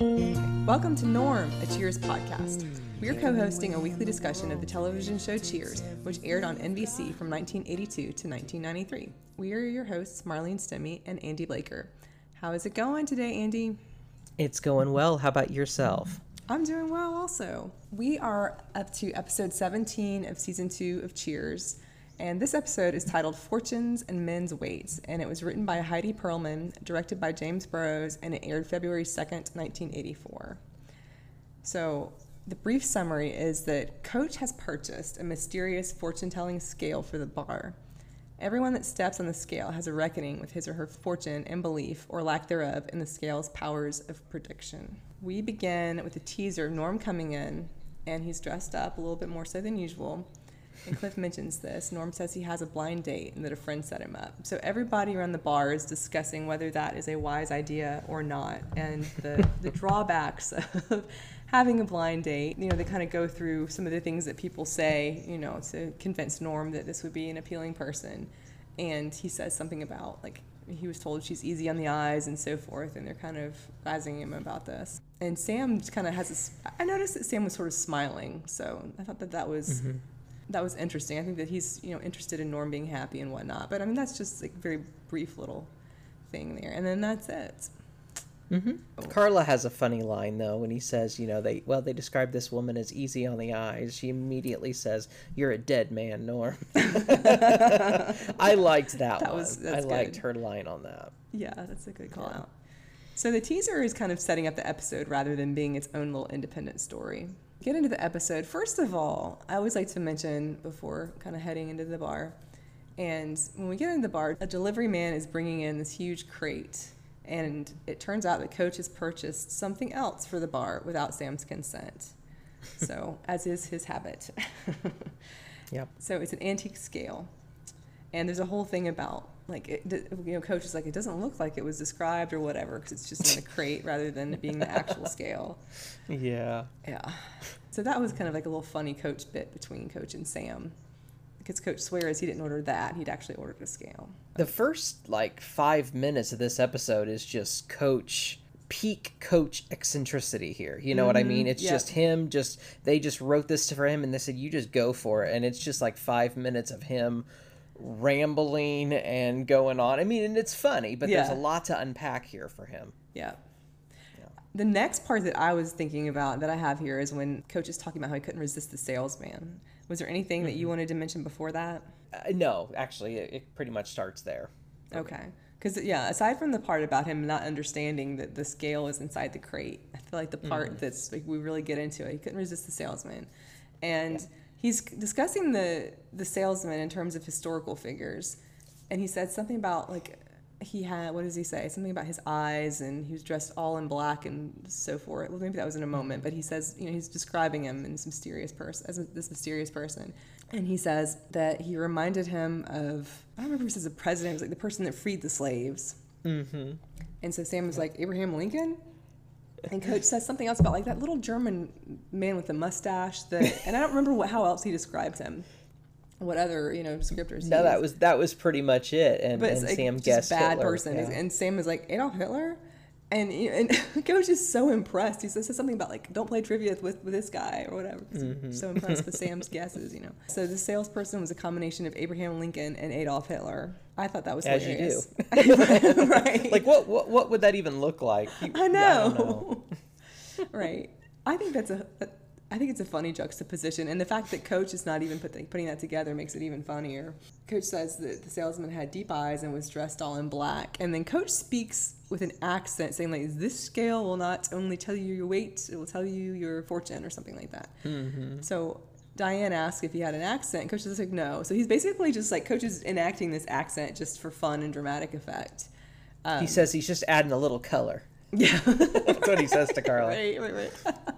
Welcome to Norm, a Cheers podcast. We are co hosting a weekly discussion of the television show Cheers, which aired on NBC from 1982 to 1993. We are your hosts, Marlene Stemme and Andy Blaker. How is it going today, Andy? It's going well. How about yourself? I'm doing well also. We are up to episode 17 of season two of Cheers. And this episode is titled Fortunes and Men's Weights, and it was written by Heide Perlman, directed by James Burrows, and it aired February 2nd, 1984. So, the brief summary is that Coach has purchased a mysterious fortune telling scale for the bar. Everyone that steps on the scale has a reckoning with his or her fortune and belief, or lack thereof, in the scale's powers of prediction. We begin with a teaser of Norm coming in, and he's dressed up a little bit more so than usual and Cliff mentions this. Norm says he has a blind date and that a friend set him up. So everybody around the bar is discussing whether that is a wise idea or not, and the, the drawbacks of having a blind date. You know, they kind of go through some of the things that people say, you know, to convince Norm that this would be an appealing person. And he says something about, like, he was told she's easy on the eyes and so forth, and they're kind of razzing him about this. And Sam kind of has this. I noticed that Sam was sort of smiling, so I thought that that was mm-hmm that was interesting. I think that he's you know interested in Norm being happy and whatnot. But I mean that's just like very brief little thing there, and then that's it. Mm-hmm. Carla has a funny line though when he says, you know, they well they describe this woman as easy on the eyes. She immediately says, "You're a dead man, Norm." I liked that, that one. Was, I good. liked her line on that. Yeah, that's a good call yeah. out. So the teaser is kind of setting up the episode rather than being its own little independent story get into the episode, first of all, I always like to mention before kind of heading into the bar. And when we get into the bar, a delivery man is bringing in this huge crate. And it turns out that Coach has purchased something else for the bar without Sam's consent. So, as is his habit. yep. So, it's an antique scale. And there's a whole thing about like it, you know coach is like it doesn't look like it was described or whatever because it's just in a crate rather than being the actual scale yeah yeah so that was kind of like a little funny coach bit between coach and sam because coach swears he didn't order that he'd actually ordered a scale the first like five minutes of this episode is just coach peak coach eccentricity here. You know mm-hmm. what I mean? Mm-hmm. It's yep. just him just they just wrote this for him and they said you just go for it and it's just like 5 minutes of him rambling and going on. I mean, and it's funny, but yeah. there's a lot to unpack here for him. Yeah. yeah. The next part that I was thinking about that I have here is when Coach is talking about how he couldn't resist the salesman. Was there anything mm-hmm. that you mm-hmm. wanted to mention before that? Uh, no, actually, it, it, pretty much starts there. Okay. Because, yeah, aside from the part about him not understanding that the scale is inside the crate, I feel like the part mm-hmm. that's like we really get into it, he couldn't resist the salesman. And. Yeah he's discussing the the salesman in terms of historical figures, and he said something about like he had what does he say? Something about his eyes and he was dressed all in black and so forth. Well maybe that was in a moment but he says you know he's describing him in this mysterious person as this mysterious person. And he says that he reminded him of i don't remember if he says the president it was like the person that freed the slaves. Mm-hmm. and so sam was like abraham lincoln and coach says something else about like that little German man with the mustache that, and I don't remember what how else he described him. What other you know descriptors? No, that was that was pretty much it. And, but and like, Sam guessed bad Hitler, person, yeah. and Sam is like Adolf Hitler. And, and coach is so impressed. He says something about like, "Don't play trivia with, with this guy" or whatever. Mm-hmm. So impressed with Sam's guesses, you know. So the salesperson was a combination of Abraham Lincoln and Adolf Hitler. I thought that was as hilarious. you do, right? Like what, what what would that even look like? You, I know, yeah, I know. right. I think that's a, a I think it's a funny juxtaposition, and the fact that Coach is not even put putting that together makes it even funnier. Coach says that the salesman had deep eyes and was dressed all in black, and then Coach speaks with an accent, saying like, "This scale will not only tell you your weight; it will tell you your fortune, or something like that." Mm-hmm. So Diane asked if he had an accent. Coach is like, "No." So he's basically just like Coach is enacting this accent just for fun and dramatic effect. Um, he says he's just adding a little color. Yeah, that's what he says to Carla. right, right, right.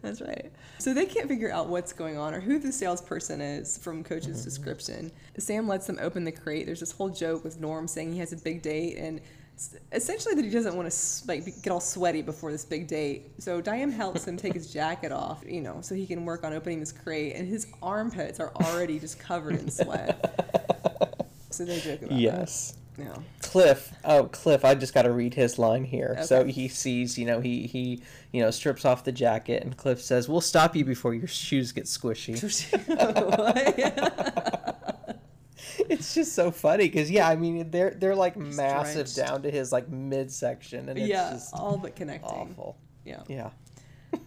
That's right. So they can't figure out what's going on or who the salesperson is from Coach's mm-hmm. description. Sam lets them open the crate. There's this whole joke with Norm saying he has a big date and essentially that he doesn't want to like get all sweaty before this big date. So Diane helps him take his jacket off, you know, so he can work on opening this crate. And his armpits are already just covered in sweat. so they joke about yes. that. Yeah. Cliff, oh Cliff, I just got to read his line here. So he sees, you know, he he, you know, strips off the jacket, and Cliff says, "We'll stop you before your shoes get squishy." it's just so funny because yeah, I mean they're they're like massive drenched. down to his like midsection, and it's yeah, just all but connecting. awful. Yeah. Yeah.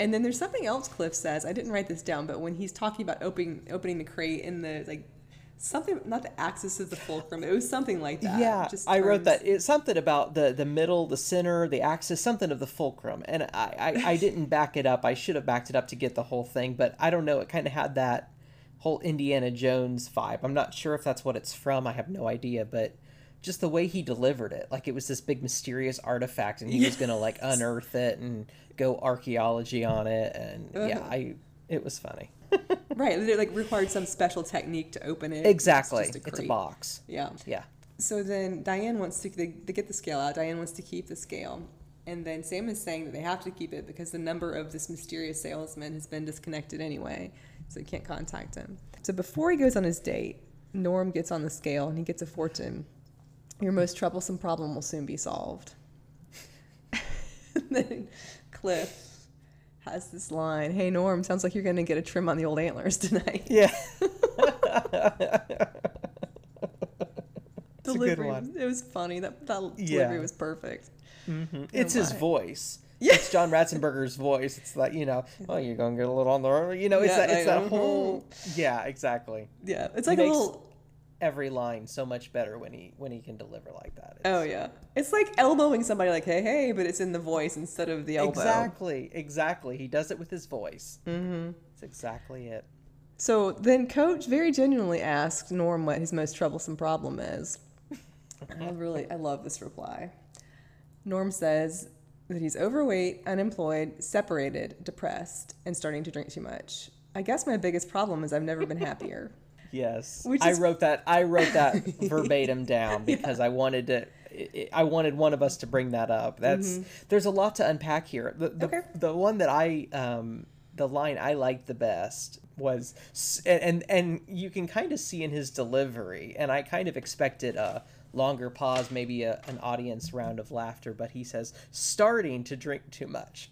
And then there's something else Cliff says. I didn't write this down, but when he's talking about opening opening the crate in the like something not the axis of the fulcrum, it was something like that. Yeah, Just I wrote that. It's something about the the middle, the center, the axis, something of the fulcrum, and I I, I didn't back it up. I should have backed it up to get the whole thing, but I don't know. It kind of had that whole Indiana Jones vibe. I'm not sure if that's what it's from. I have no idea, but just the way he delivered it, like it was this big mysterious artifact, and he was gonna like unearth it and go archaeology on it, and yeah, Uh-huh. I it was funny. Right, it like required some special technique to open it. Exactly, It's, just it's a box. Yeah. Yeah. So then Diane wants to they, they get the scale out. Diane wants to keep the scale. And then Sam is saying that they have to keep it because the number of this mysterious salesman has been disconnected anyway, so he can't contact him. So before he goes on his date, Norm gets on the scale and he gets a fortune. Your most troublesome problem will soon be solved. and then Cliff has this line Hey, Norm, sounds like you're going to get a trim on the old antlers tonight. Yeah. It's a good Delivery- one. It was funny. That, that delivery Yeah. was perfect. Mm-hmm. It's his voice. Yeah. It's John Ratzenberger's voice. It's like, you know, oh, you're going to get a little on the, you know, it's Yeah, that, it's that know. whole, yeah, exactly. Yeah, it's like a makes little. Every line so much better when he when he can deliver like that. It's- Oh yeah, it's like elbowing somebody like hey hey, but it's in the voice instead of the elbow. Exactly, exactly. He does it with his voice. Mm-hmm. It's exactly it. So then Coach very genuinely asked Norm what his most troublesome problem is. I really I love this reply. Norm says that he's overweight, unemployed, separated, depressed, and starting to drink too much. I guess my biggest problem is I've never been happier. Yes, Which I wrote that. I wrote that verbatim down because I wanted to. I- wanted one of us to bring that up. That's there's a lot to unpack here. The the, Mm-hmm. Okay. the one that I um the line I liked the best was and and, and you can kind of see in his delivery, and I kind of expected a longer pause, maybe a, an audience round of laughter, but he says starting to drink too much.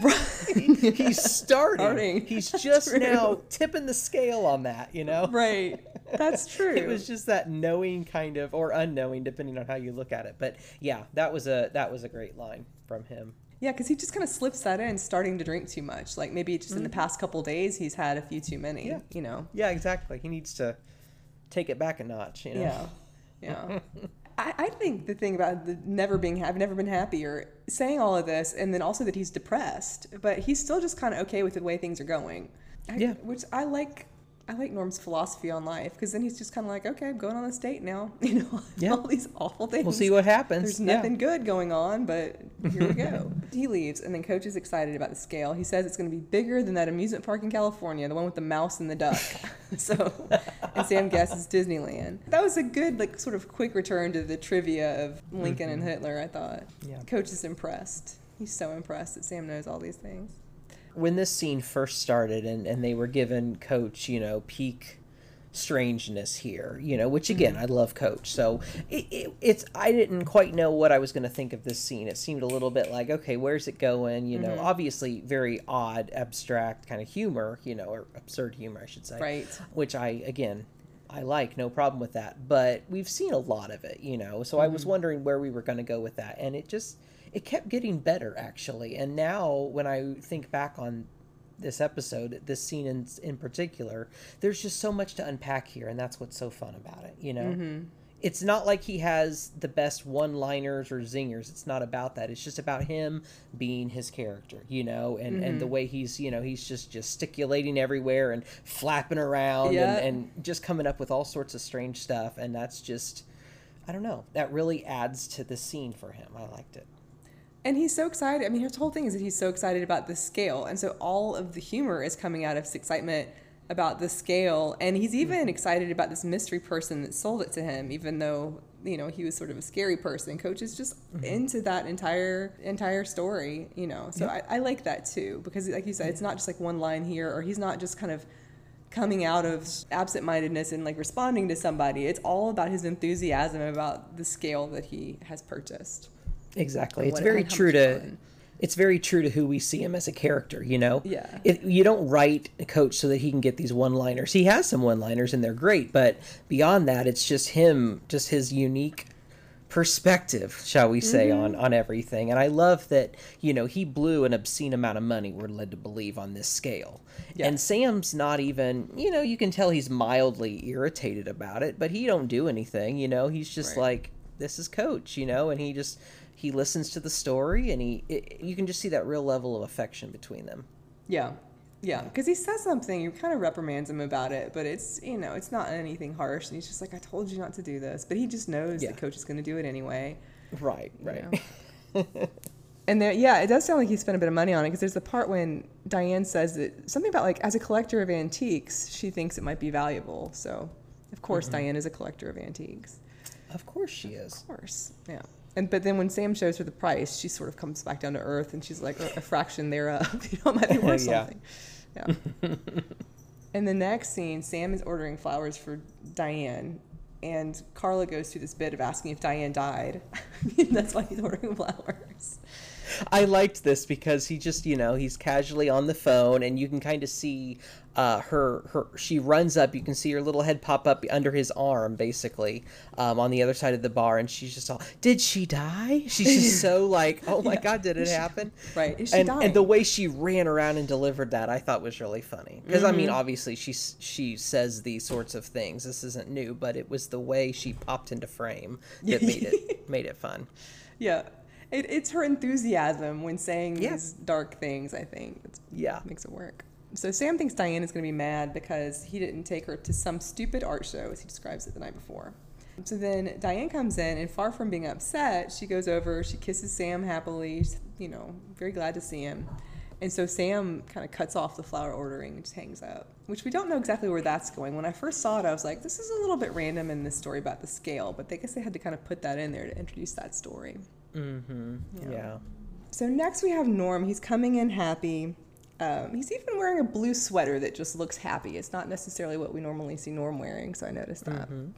Right. He's starting. Starting. He's That's just true. now tipping the scale on that, you know? right, that's true. It was just that knowing kind of or unknowing depending on how you look at it. But yeah, that was a that was a great line from him. Yeah, because he just kind of slips that in, starting to drink too much. Like maybe just in the past couple days, he's had a few too many. Mm-hmm. Yeah. You know. Yeah, exactly. He needs to take it back a notch, you know. Yeah, yeah. I, I think the thing about the never being ha- I've never been happier, saying all of this, and then also that he's depressed, but he's still just kind of okay with the way things are going. I, Yeah. which I like. I like Norm's philosophy on life because then he's just kind of like, okay, I'm going on this date now. You know, Yeah. all these awful things. We'll see what happens. There's Yeah. nothing good going on, but here we go. he leaves, and then Coach is excited about the scale. He says it's going to be bigger than that amusement park in California, the one with the mouse and the duck. so, and Sam guesses Disneyland. That was a good, like, sort of quick return to the trivia of Lincoln and mm-hmm. Hitler. I thought. Yeah. Coach is impressed. He's so impressed that Sam knows all these things. When this scene first started and, and they were given Coach, you know, peak strangeness here, you know, which again, mm-hmm. I love Coach. So it, it, it's, I didn't quite know what I was going to think of this scene. It seemed a little bit like, okay, where's it going? You know, mm-hmm. obviously very odd, abstract kind of humor, you know, or absurd humor, I should say. Right. Which I, again, I like, no problem with that. But we've seen a lot of it, you know, so I was mm-hmm. wondering where we were going to go with that. And it just, it kept getting better, actually. And now when I think back on this episode, this scene in, in particular, there's just so much to unpack here, and that's what's so fun about it, you know? Mm-hmm. It's not like he has the best one liners or zingers. It's not about that. It's just about him being his character, you know, and, and the mm-hmm. way he's, you know, he's just gesticulating everywhere and flapping around Yeah. and, and just coming up with all sorts of strange stuff. And that's just, I don't know, that really adds to the scene for him. I liked it. And he's so excited. I mean, his whole thing is that he's so excited about the scale. And so all of the humor is coming out of his excitement about the scale. And he's even mm-hmm. excited about this mystery person that sold it to him, even though, you know, he was sort of a scary person. Coach is just mm-hmm. into that entire entire story, you know. So I, I like that too. Because like you said, it's not just like one line here or he's not just kind of coming out of absent-mindedness and like responding to somebody. It's all about his enthusiasm about the scale that he has purchased. Exactly. It's very true to fun. it's very true to who we see him as a character, you know? Yeah. It, you don't write a coach so that he can get these one-liners. He has some one-liners and they're great, but beyond that, it's just him, just his unique perspective, shall we say, mm-hmm. on on everything. And I love that you know he blew an obscene amount of money. We're led to believe on this scale. Yeah. And Sam's not even, you know, you can tell he's mildly irritated about it, but he don't do anything. You know, he's just right. like, this is Coach, you know, and he just he listens to the story, and he it, you can just see that real level of affection between them. Yeah, yeah, because he says something, he kind of reprimands him about it, but it's you know it's not anything harsh, and he's just like, "I told you not to do this," but he just knows yeah. the coach is going to do it anyway. Right, right. and there, yeah, it does sound like he spent a bit of money on it because there's the part when Diane says that something about like as a collector of antiques, she thinks it might be valuable. So, of course, mm-hmm. Diane is a collector of antiques. Of course, she is. Of course, yeah. And but then when Sam shows her the price, she sort of comes back down to earth, and she's like a, a fraction thereof. you know, it might be worth yeah. something. Yeah. In the next scene, Sam is ordering flowers for Diane, and Carla goes through this bit of asking if Diane died. That's why he's ordering flowers. I liked this because he just, you know, he's casually on the phone, and you can kind of see uh, her her she runs up. You can see her little head pop up under his arm, basically, um, on the other side of the bar, and she's just all, "Did she die?" She's just so like, "Oh my yeah. god, did it happen?" Right? Is she and, dying? and the way she ran around and delivered that, I thought was really funny because mm-hmm. I mean, mm-hmm. obviously she she says these sorts of things. This isn't new, but it was the way she popped into frame that made it made it fun. Yeah. It, it's her enthusiasm when saying yeah. these dark things. I think. It's, yeah, makes it work. So Sam thinks Diane is going to be mad because he didn't take her to some stupid art show, as he describes it the night before. So then Diane comes in, and far from being upset, she goes over, she kisses Sam happily, She's, you know, very glad to see him. And so Sam kind of cuts off the flower ordering and just hangs up, which we don't know exactly where that's going. When I first saw it, I was like, this is a little bit random in this story about the scale, but I guess they had to kind of put that in there to introduce that story. Mm-hmm. Yeah. yeah. So next we have Norm. He's coming in happy. Um, he's even wearing a blue sweater that just looks happy. It's not necessarily what we normally see Norm wearing, so I noticed that. Mm-hmm.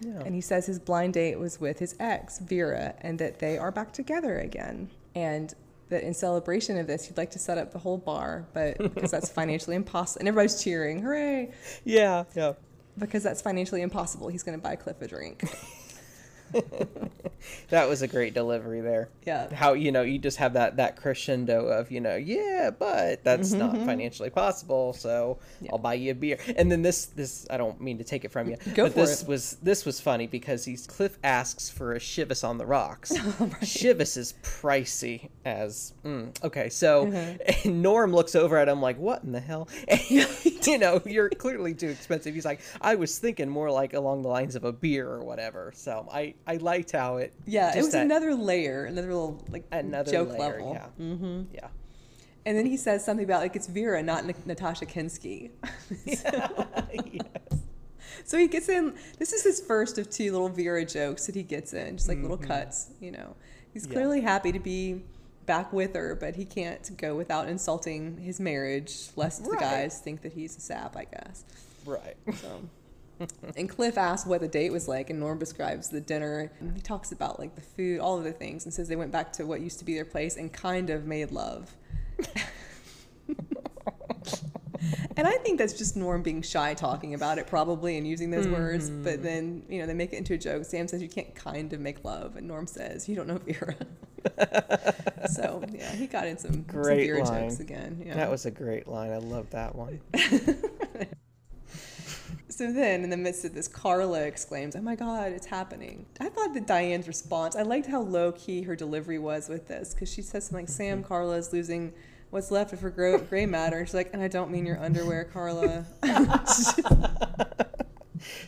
Yeah. And he says his blind date was with his ex, Vera, and that they are back together again. And that in celebration of this, he'd like to set up the whole bar, but because that's financially impossible, and everybody's cheering, hooray! Yeah, yeah. Because that's financially impossible, he's going to buy Cliff a drink. that was a great delivery there. Yeah. How you know you just have that that crescendo of you know yeah, but that's mm-hmm. not financially possible, so yeah. I'll buy you a beer. And then this this I don't mean to take it from you, Go but for this it. was this was funny because he's Cliff asks for a Chivas on the rocks. right. Chivas is pricey as mm, okay, so mm-hmm. Norm looks over at him like what in the hell? And, you know you're clearly too expensive. He's like I was thinking more like along the lines of a beer or whatever. So I I liked how it. Yeah, it was that, another layer, another little like another joke layer, level. Yeah. Mm-hmm. Yeah. And then he says something about like it's Vera, not N- Nastassja Kinski. so, yes. so he gets in. This is his first of two little Vera jokes that he gets in, just like mm-hmm. little cuts. You know, he's clearly yeah. happy to be back with her, but he can't go without insulting his marriage, lest right. the guys think that he's a sap. I guess. Right. So and Cliff asks what the date was like, and Norm describes the dinner. And he talks about like the food, all of the things, and says they went back to what used to be their place and kind of made love. and I think that's just Norm being shy talking about it, probably, and using those mm-hmm. words. But then, you know, they make it into a joke. Sam says you can't kind of make love, and Norm says you don't know Vera. so yeah, he got in some great some Vera line. jokes again. Yeah. That was a great line. I love that one. So then, in the midst of this, Carla exclaims, Oh my God, it's happening. I thought that Diane's response, I liked how low key her delivery was with this because she says something like, Sam, mm-hmm. Carla is losing what's left of her gray, gray matter. And she's like, And I don't mean your underwear, Carla.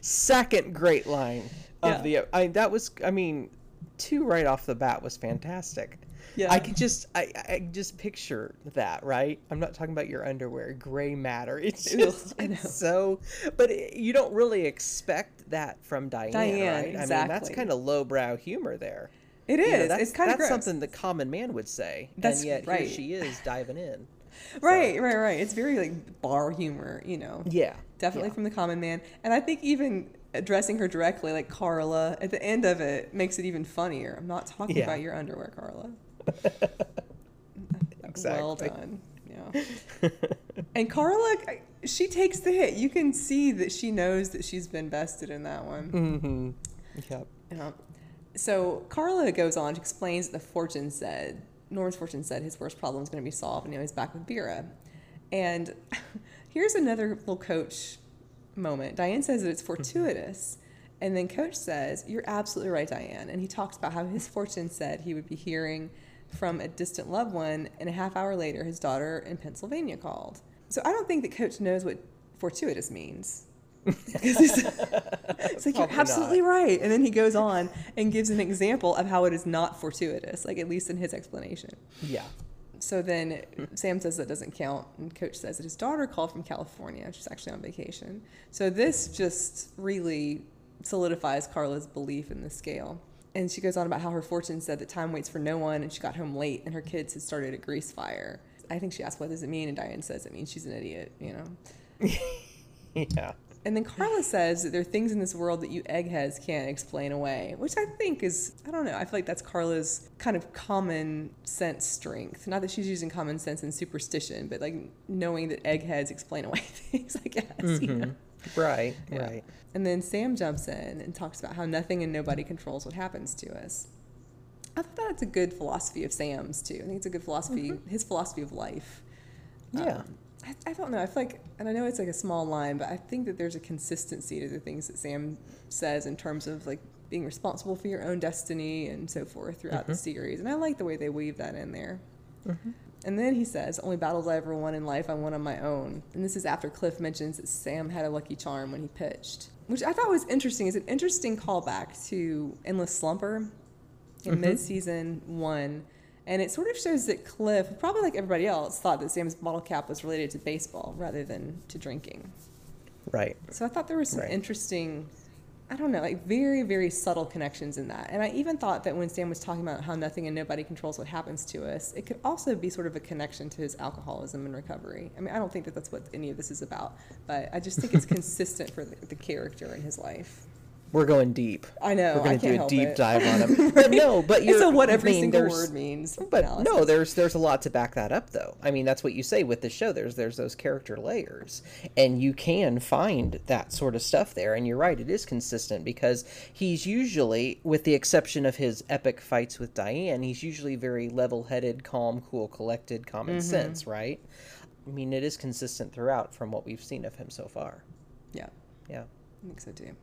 Second great line of yeah. the. I, that was, I mean, two right off the bat was fantastic. Yeah. I can just I, I just picture that, right? I'm not talking about your underwear, gray matter. It's just it's so but it, you don't really expect that from Diane, Diane right? Exactly. I mean, that's kind of lowbrow humor there. It is. You know, it's kind of that's something the common man would say. That's and yet right. here she is diving in. right, so. right, right. It's very like bar humor, you know. Yeah. definitely Yeah. from the common man. And I think even addressing her directly, like Carla, at the end of it makes it even funnier. I'm not talking Yeah. about your underwear, Carla. Well Exactly. done. Yeah. and Carla, she takes the hit. You can see that she knows that she's been vested in that one. mm-hmm. Yep. Yeah. So Carla goes on to explains that the fortune said Norman's fortune said his worst problem is going to be solved, and now he's back with Vera. And here's another little coach moment. Diane says that it's fortuitous, and then coach says, "You're absolutely right, Diane." And he talks about how his fortune said he would be hearing from a distant loved one, and a half hour later, his daughter in Pennsylvania called. So I don't think that coach knows what fortuitous means. It's, it's like, you're Probably absolutely right. And then he goes on and gives an example of how it is not fortuitous, like at least in his explanation. Yeah. So then Sam says that doesn't count, and Coach says that his daughter called from California. She's actually on vacation. So this just really solidifies Carla's belief in the scale. And she goes on about how her fortune said that time waits for no one, and she got home late, and her kids had started a grease fire. I think she asked, "What does it mean?" And Diane says, "It means she's an idiot," you know. Yeah. And then Carla says that there are things in this world that you eggheads can't explain away, which I think is, I don't know, I feel like that's Carla's kind of common sense strength. Not that she's using common sense and superstition, but like knowing that eggheads explain away things, I guess. you mm-hmm. know? Right. Yeah. Right. And then Sam jumps in and talks about how nothing and nobody controls what happens to us. I thought that's a good philosophy of Sam's too. I think it's a good philosophy, mm-hmm. his philosophy of life. Yeah. Um, I, I don't know. I feel like, and I know it's like a small line, but I think that there's a consistency to the things that Sam says in terms of like being responsible for your own destiny and so forth throughout the mm-hmm. series. And I like the way they weave that in there. Mm-hmm. And then he says, Only battles I ever won in life, I won on my own. And this is after Cliff mentions that Sam had a lucky charm when he pitched, which I thought was interesting. It's an interesting callback to Endless Slumper in mm-hmm. mid season one. And it sort of shows that Cliff, probably like everybody else, thought that Sam's bottle cap was related to baseball rather than to drinking. Right. So I thought there was some Right. interesting, I don't know, like very, very subtle connections in that. And I even thought that when Sam was talking about how nothing and nobody controls what happens to us, it could also be sort of a connection to his alcoholism and recovery. I mean, I don't think that that's what any of this is about, but I just think it's consistent for the, the character in his life. We're going deep. I know. We're going to do a deep it. dive on him. But no, but you're a what every I mean, single word means. But no, there's there's a lot to back that up though. I mean, that's what you say with the show. There's there's those character layers, and you can find that sort of stuff there. And you're right, it is consistent because he's usually, with the exception of his epic fights with Diane, he's usually very level-headed, calm, cool, collected, common mm-hmm. sense. Right? I mean, it is consistent throughout from what we've seen of him so far. Yeah. Yeah. I think so too.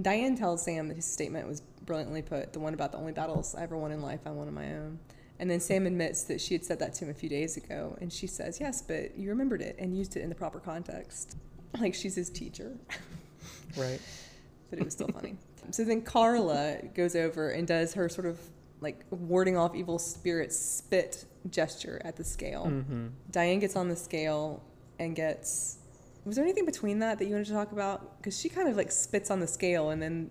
Diane tells Sam that his statement was brilliantly put, the one about the only battles I ever won in life, I won on my own. And then Sam admits that she had said that to him a few days ago, and she says, Yes, but you remembered it and used it in the proper context. Like she's his teacher. Right. but it was still funny. So then Carla goes over and does her sort of like warding off evil spirits spit gesture at the scale. Mm-hmm. Diane gets on the scale and gets. Was there anything between that that you wanted to talk about? Because she kind of like spits on the scale and then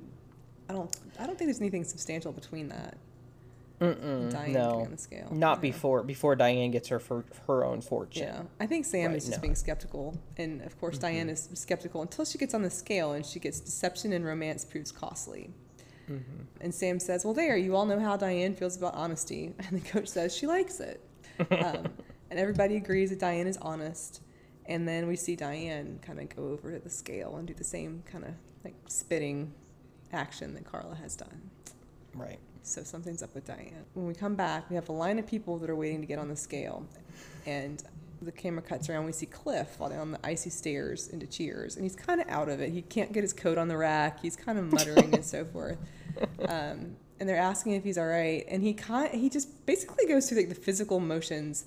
I don't. I don't think there's anything substantial between that. Mm-mm, Diane no, on the scale. not before before Diane gets her for her own fortune. Yeah, I think Sam Right, is just no. Mm-hmm. being skeptical, and of course Diane is skeptical until she gets on the scale and she gets deception and romance proves costly. Mm-hmm. And Sam says, "Well, there, you all know how Diane feels about honesty," and the coach says she likes it, um, and everybody agrees that Diane is honest. And then we see Diane kind of go over to the scale and do the same kind of like spitting action that Carla has done. Right. So something's up with Diane. When we come back, we have a line of people that are waiting to get on the scale. And the camera cuts around. We see Cliff fall down the icy stairs into Cheers. And he's kind of out of it. He can't get his coat on the rack. He's kind of muttering and so forth. Um, and they're asking if he's all right. And he kind he just basically goes through like the physical motions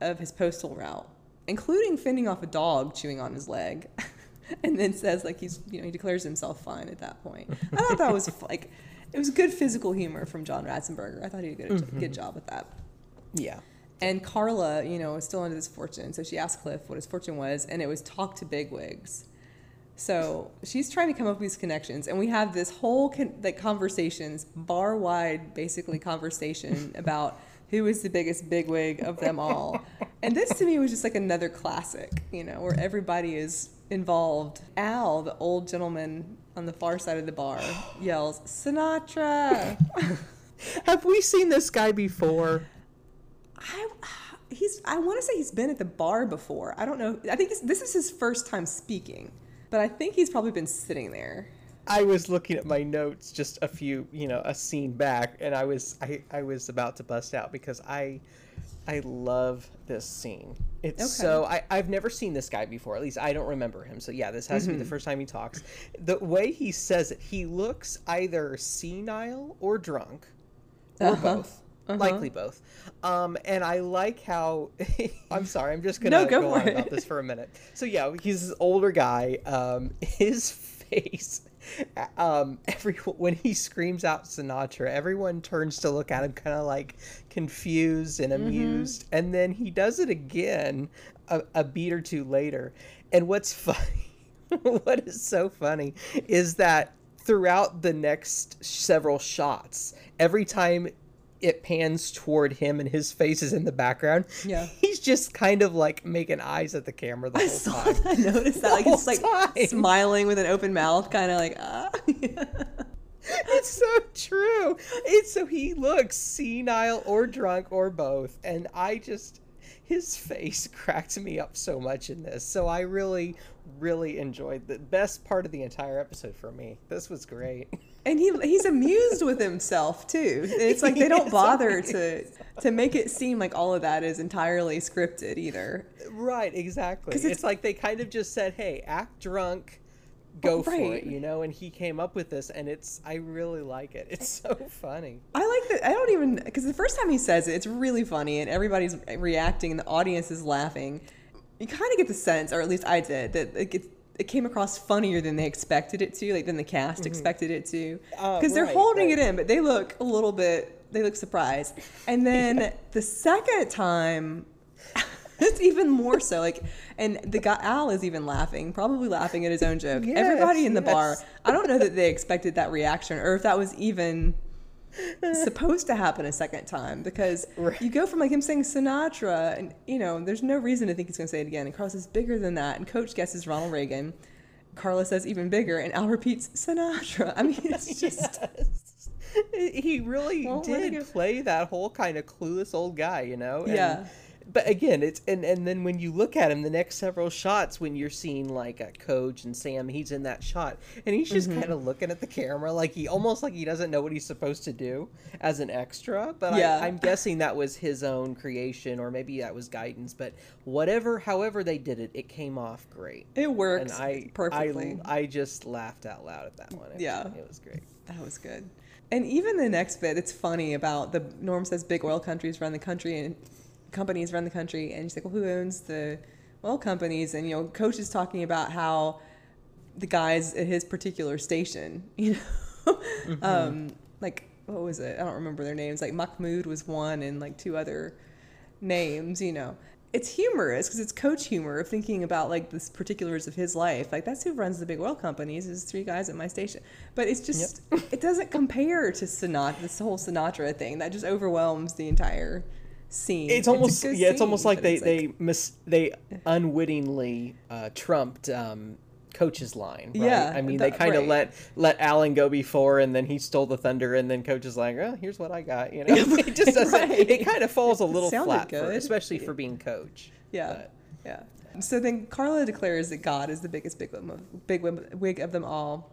of his postal route, including fending off a dog chewing on his leg. and then says like he's you know he declares himself fine at that point. I thought that was like it was good physical humor from John Ratzenberger. I thought he did a good, Mm-hmm. good job with that. Yeah. And Carla, you know, is still under this fortune, so she asked Cliff what his fortune was, and it was talk to bigwigs. So she's trying to come up with these connections, and we have this whole con- like conversations, bar wide, basically conversation about who is the biggest bigwig of them all. and this to me was just like another classic, you know, where everybody is involved, Al, the old gentleman on the far side of the bar, yells, Sinatra! Have we seen this guy before? I, he's, I want to say he's been at the bar before. I don't know. I think this, this is his first time speaking, but I think he's probably been sitting there. I was looking at my notes just a few, you know, a scene back, and I was I, I was about to bust out because I I love this scene. It's Okay. so I I've never seen this guy before. At least I don't remember him. So yeah, this has to be the first time he talks. The way he says it, he looks either senile or drunk, or Uh-huh. both. Likely both. Um, and I like how I'm sorry, I'm just gonna No, go go, on it. about this for a minute. So yeah, he's this older guy. Um, his face, um, every when he screams out Sinatra, everyone turns to look at him, kind of like confused and amused. And then he does it again a, a beat or two later. And what's funny, what is so funny, is that throughout the next several shots, every time it pans toward him and his face is in the background. Yeah. He's just kind of like making eyes at the camera the whole saw time. that. I noticed that. Like he's like time. smiling with an open mouth, kind of like ah. it's so true. It's so he looks senile or drunk or both, and I just his face cracked me up so much in this. So I really, really enjoyed the best part of the entire episode for me. This was great. And he he's amused with himself too. It's like they don't bother to to make it seem like all of that is entirely scripted either. Right, exactly. It's, it's- like they kind of just said, "Hey, act drunk." Oh, go for Right. it, you know, and he came up with this, and it's I really like it. It's so funny. I like that. I don't even because the first time he says it, it's really funny, and everybody's reacting, and the audience is laughing. You kind of get the sense, or at least I did, that it gets, it came across funnier than they expected it to, like than the cast expected it to, Uh, because they're right, holding right. it in, but they look a little bit, they look surprised. And then the second time. It's even more so like, and the guy Al is even laughing, probably laughing at his own joke. Yes, Everybody in the bar. I don't know that they expected that reaction, or if that was even supposed to happen a second time because Right. you go from like him saying Sinatra and you know there's no reason to think he's going to say it again and Carlos is bigger than that and coach guesses Ronald Reagan Carla says even bigger and Al repeats Sinatra I mean it's just Yes. he really Well, did play that whole kind of clueless old guy, you know. And- Yeah. But again, it's and and then when you look at him, the next several shots, when you're seeing like a coach and Sam, he's in that shot, and he's just Mm-hmm. kind of looking at the camera, like he almost like he doesn't know what he's supposed to do as an extra. But Yeah. I, I'm guessing that was his own creation, or maybe that was guidance. But whatever, however they did it, it came off great. it works And I, perfectly I, I just laughed out loud at that one. It- Yeah. it was great. That was good. And even the next bit, it's funny about the Norm says big oil countries run the country and companies run the country, and she's like, well, who owns the oil companies? And you know, Coach is talking about how the guys at his particular station, you know, um, like what was it? I don't remember their names. Like Mahmoud was one, and like two other names, you know. It's humorous because it's coach humor of thinking about like the particulars of his life. Like that's who runs the big oil companies is three guys at my station. But it's just it doesn't compare to Sinatra. This whole Sinatra thing that just overwhelms the entire scene. It's almost good yeah. It's scene, almost like they it's they mis- they unwittingly uh, trumped um, Coach's line. Right? Yeah, I mean that- they kind of right. let let Allen go before, and then he stole the thunder, and then Coach is like, "Oh, here's what I got." You know, it just doesn't. Right. It kind of falls a little flat, for, especially for being Coach. Yeah, But- yeah. So then Carla declares that God is the biggest big wig of them all,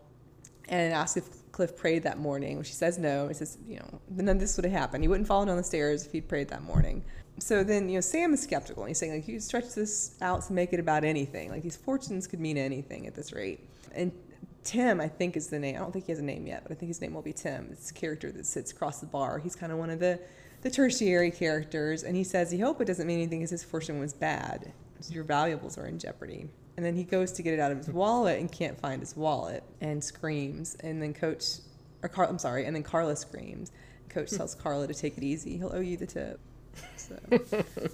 and asks if Cliff prayed that morning. She says no. He says, you know, none of this would have happened. He wouldn't fall down the stairs if he'd prayed that morning. So then, you know, Sam is skeptical. He's saying, like, you stretch this out to make it about anything. Like, these fortunes could mean anything at this rate. And Tim, I think, is the name. I don't think he has a name yet, but I think his name will be Tim. It's a character that sits across the bar. He's kind of one of the, the tertiary characters. And he says he hope it doesn't mean anything because his fortune was bad. Your valuables are in jeopardy. And then he goes to get it out of his wallet and can't find his wallet and screams. And then Coach, or Car, I'm sorry, and then Carla screams. Coach tells Carla to take it easy. He'll owe you the tip. So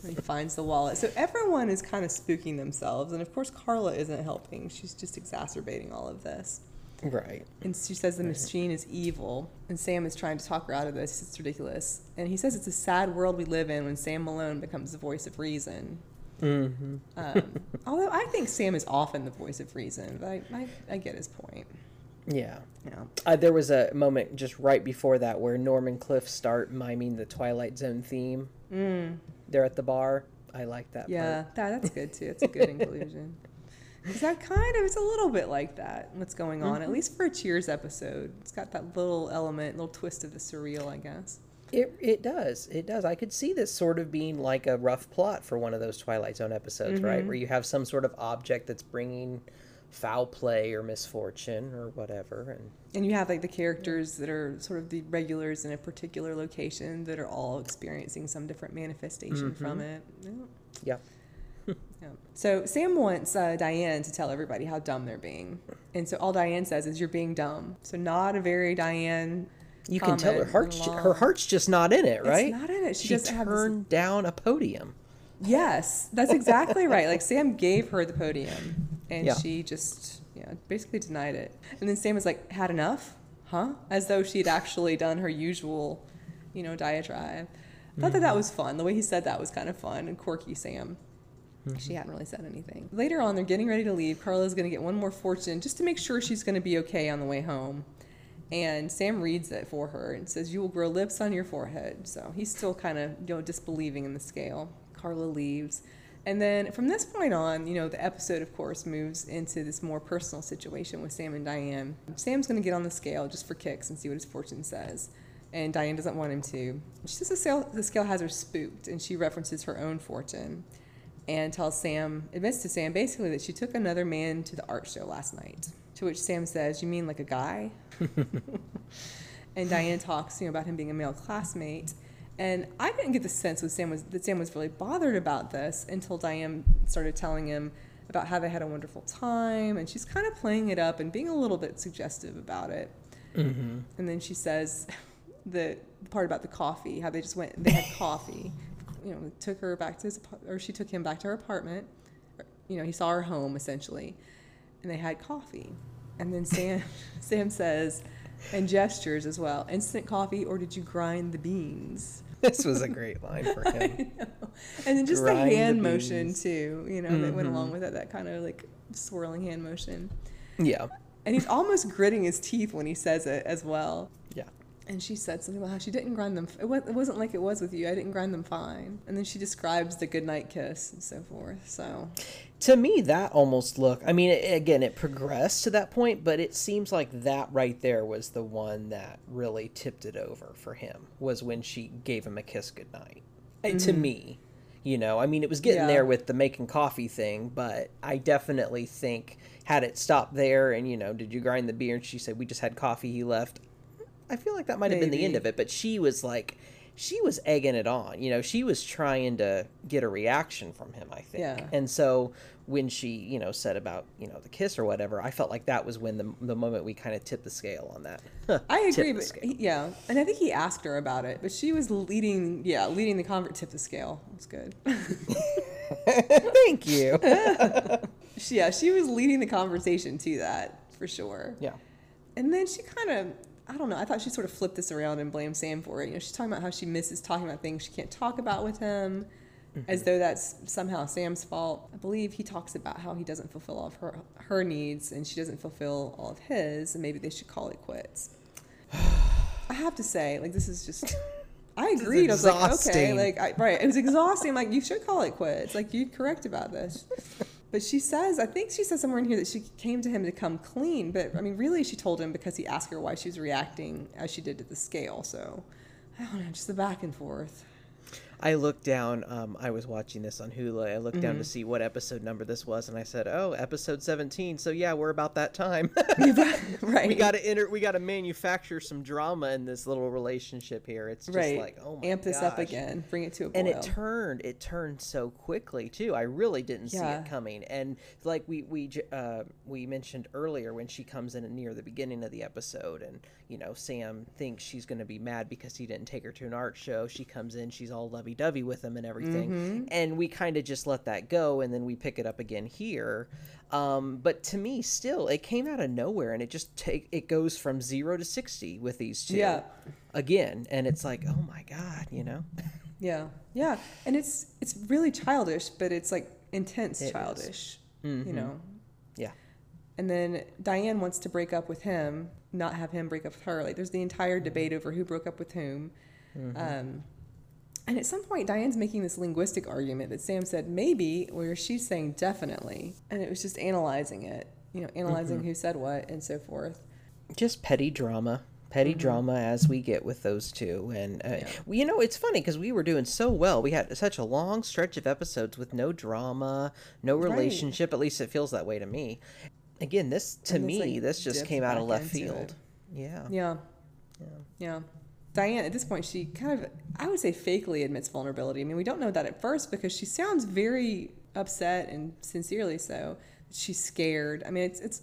he finds the wallet. So everyone is kind of spooking themselves. And of course, Carla isn't helping. She's just exacerbating all of this. Right. And she says the machine is evil, and Sam is trying to talk her out of this. It's ridiculous. And he says it's a sad world we live in when Sam Malone becomes the voice of reason. Mm-hmm. Um, although I think Sam is often the voice of reason, but I, I, I get his point. Yeah. Yeah. Uh, there was a moment just right before that where Norm and Cliff start miming the Twilight Zone theme. Mm. They're at the bar. I like that. Yeah, part. that, that's good too. It's a good inclusion. Because that kind of, it's a little bit like that, what's going on, mm-hmm. at least for a Cheers episode. It's got that little element, little twist of the surreal, I guess. It, it does. It does. I could see this sort of being like a rough plot for one of those Twilight Zone episodes, mm-hmm. right? Where you have some sort of object that's bringing foul play or misfortune or whatever and and you have like the characters that are sort of the regulars in a particular location that are all experiencing some different manifestation mm-hmm. from it yeah, yeah. yeah. So Sam wants uh, Diane to tell everybody how dumb they're being, and so all Diane says is, "You're being dumb." So not a very Diane. You can tell her heart's her heart's just not in it, right? It's not in it. She, she turned this... down a podium. Yes, that's exactly right. Like Sam gave her the podium, and yeah. she just yeah basically denied it. And then Sam was like, "Had enough, huh?" As though she'd actually done her usual, you know, diatribe. I thought mm-hmm. that that was fun. The way he said that was kind of fun and quirky. Sam. Mm-hmm. She hadn't really said anything. Later on, they're getting ready to leave. Carla's going to get one more fortune just to make sure she's going to be okay on the way home. And Sam reads it for her and says, "You will grow lips on your forehead." So he's still kind of you know disbelieving in the scale. Carla leaves. And then from this point on, you know, the episode, of course, moves into this more personal situation with Sam and Diane. Sam's going to get on the scale just for kicks and see what his fortune says. And Diane doesn't want him to. She says the scale, the scale has her spooked, and she references her own fortune and tells Sam, admits to Sam basically that she took another man to the art show last night. To which Sam says, You mean like a guy? and Diane talks you know, about him being a male classmate. And I didn't get the sense that Sam was that Sam was really bothered about this until Diane started telling him about how they had a wonderful time, and she's kind of playing it up and being a little bit suggestive about it. Mm-hmm. And then she says the, the part about the coffee, how they just went, they had coffee. You know, took her back to his, or she took him back to her apartment. You know, he saw her home essentially, and they had coffee. And then Sam, Sam says, and gestures as well. Instant coffee, or did you grind the beans? This was a great line for him. and then just grind the hand the motion too, you know, mm-hmm. that went along mm-hmm. with it. That kind of like swirling hand motion. Yeah. And he's almost gritting his teeth when he says it as well. And she said something about how she didn't grind them. It, was, wasn't like it was with you. I didn't grind them fine. And then she describes the goodnight kiss and so forth. So to me that almost look i mean it, again it progressed to that point but it seems like that right there was the one that really tipped it over for him was when she gave him a kiss goodnight mm-hmm. to me you know i mean it was getting yeah. there with the making coffee thing but i definitely think had it stopped there and you know did you grind the beer and she said we just had coffee he left i feel like that might have been the end of it but she was like she was egging it on. You know, she was trying to get a reaction from him, I think. Yeah. And so when she, you know, said about, you know, the kiss or whatever, I felt like that was when the, the moment we kind of tipped the scale on that. I agree, but he, yeah. And I think he asked her about it, but she was leading, yeah, leading the convert tip the scale. It's good. Thank you. yeah, she was leading the conversation to that for sure. Yeah. And then she kind of I don't know. I thought she sort of flipped this around and blamed Sam for it. You know, she's talking about how she misses talking about things she can't talk about with him, mm-hmm. as though that's somehow Sam's fault. I believe he talks about how he doesn't fulfill all of her her needs and she doesn't fulfill all of his, and maybe they should call it quits. I have to say, like this is just. I agreed. I was like, okay, like I, right. It was exhausting. like you should call it quits. Like you're correct about this. But she says, I think she says somewhere in here that she came to him to come clean. But I mean, really, she told him because he asked her why she was reacting as she did to the scale. So I don't know, just the back and forth. I looked down. Um, I was watching this on Hulu. I looked mm-hmm. down to mm-hmm. see what episode number this was, and I said, "Oh, episode 17." So yeah, we're about that time. right. We got to enter. We got to manufacture some drama in this little relationship here. It's just right. like, oh my amp this gosh. up again, bring it to a boil. And it turned. It turned so quickly too. I really didn't yeah. see it coming. And like we we uh, we mentioned earlier, when she comes in near the beginning of the episode, and you know Sam thinks she's going to be mad because he didn't take her to an art show. She comes in, she's all lovey dovey with him and everything, mm-hmm. and we kind of just let that go, and then we pick it up again here. Um, but to me, still, it came out of nowhere, and it just take it goes from zero to sixty with these two. Yeah. Again, and it's like, oh my god, you know. Yeah, yeah, and it's it's really childish, but it's like intense It is. childish. Mhm. You know. Yeah. And then Diane wants to break up with him, not have him break up with her. Like there's the entire debate over who broke up with whom. Mm-hmm. Um, and at some point, Diane's making this linguistic argument that Sam said maybe, where she's saying definitely, and it was just analyzing it. You know, analyzing Mm-hmm. who said what and so forth. just petty drama petty drama as we get with those two and uh, Yeah. you know it's funny because we were doing so well we had such a long stretch of episodes with no drama no Right. relationship at least it feels that way to me again this to me like, this just came out of left field it. yeah Yeah. Yeah. Diane, at this point, she kind of, I would say, fakely admits vulnerability. I mean, we don't know that at first because she sounds very upset and sincerely so. She's scared. I mean, it's, it's,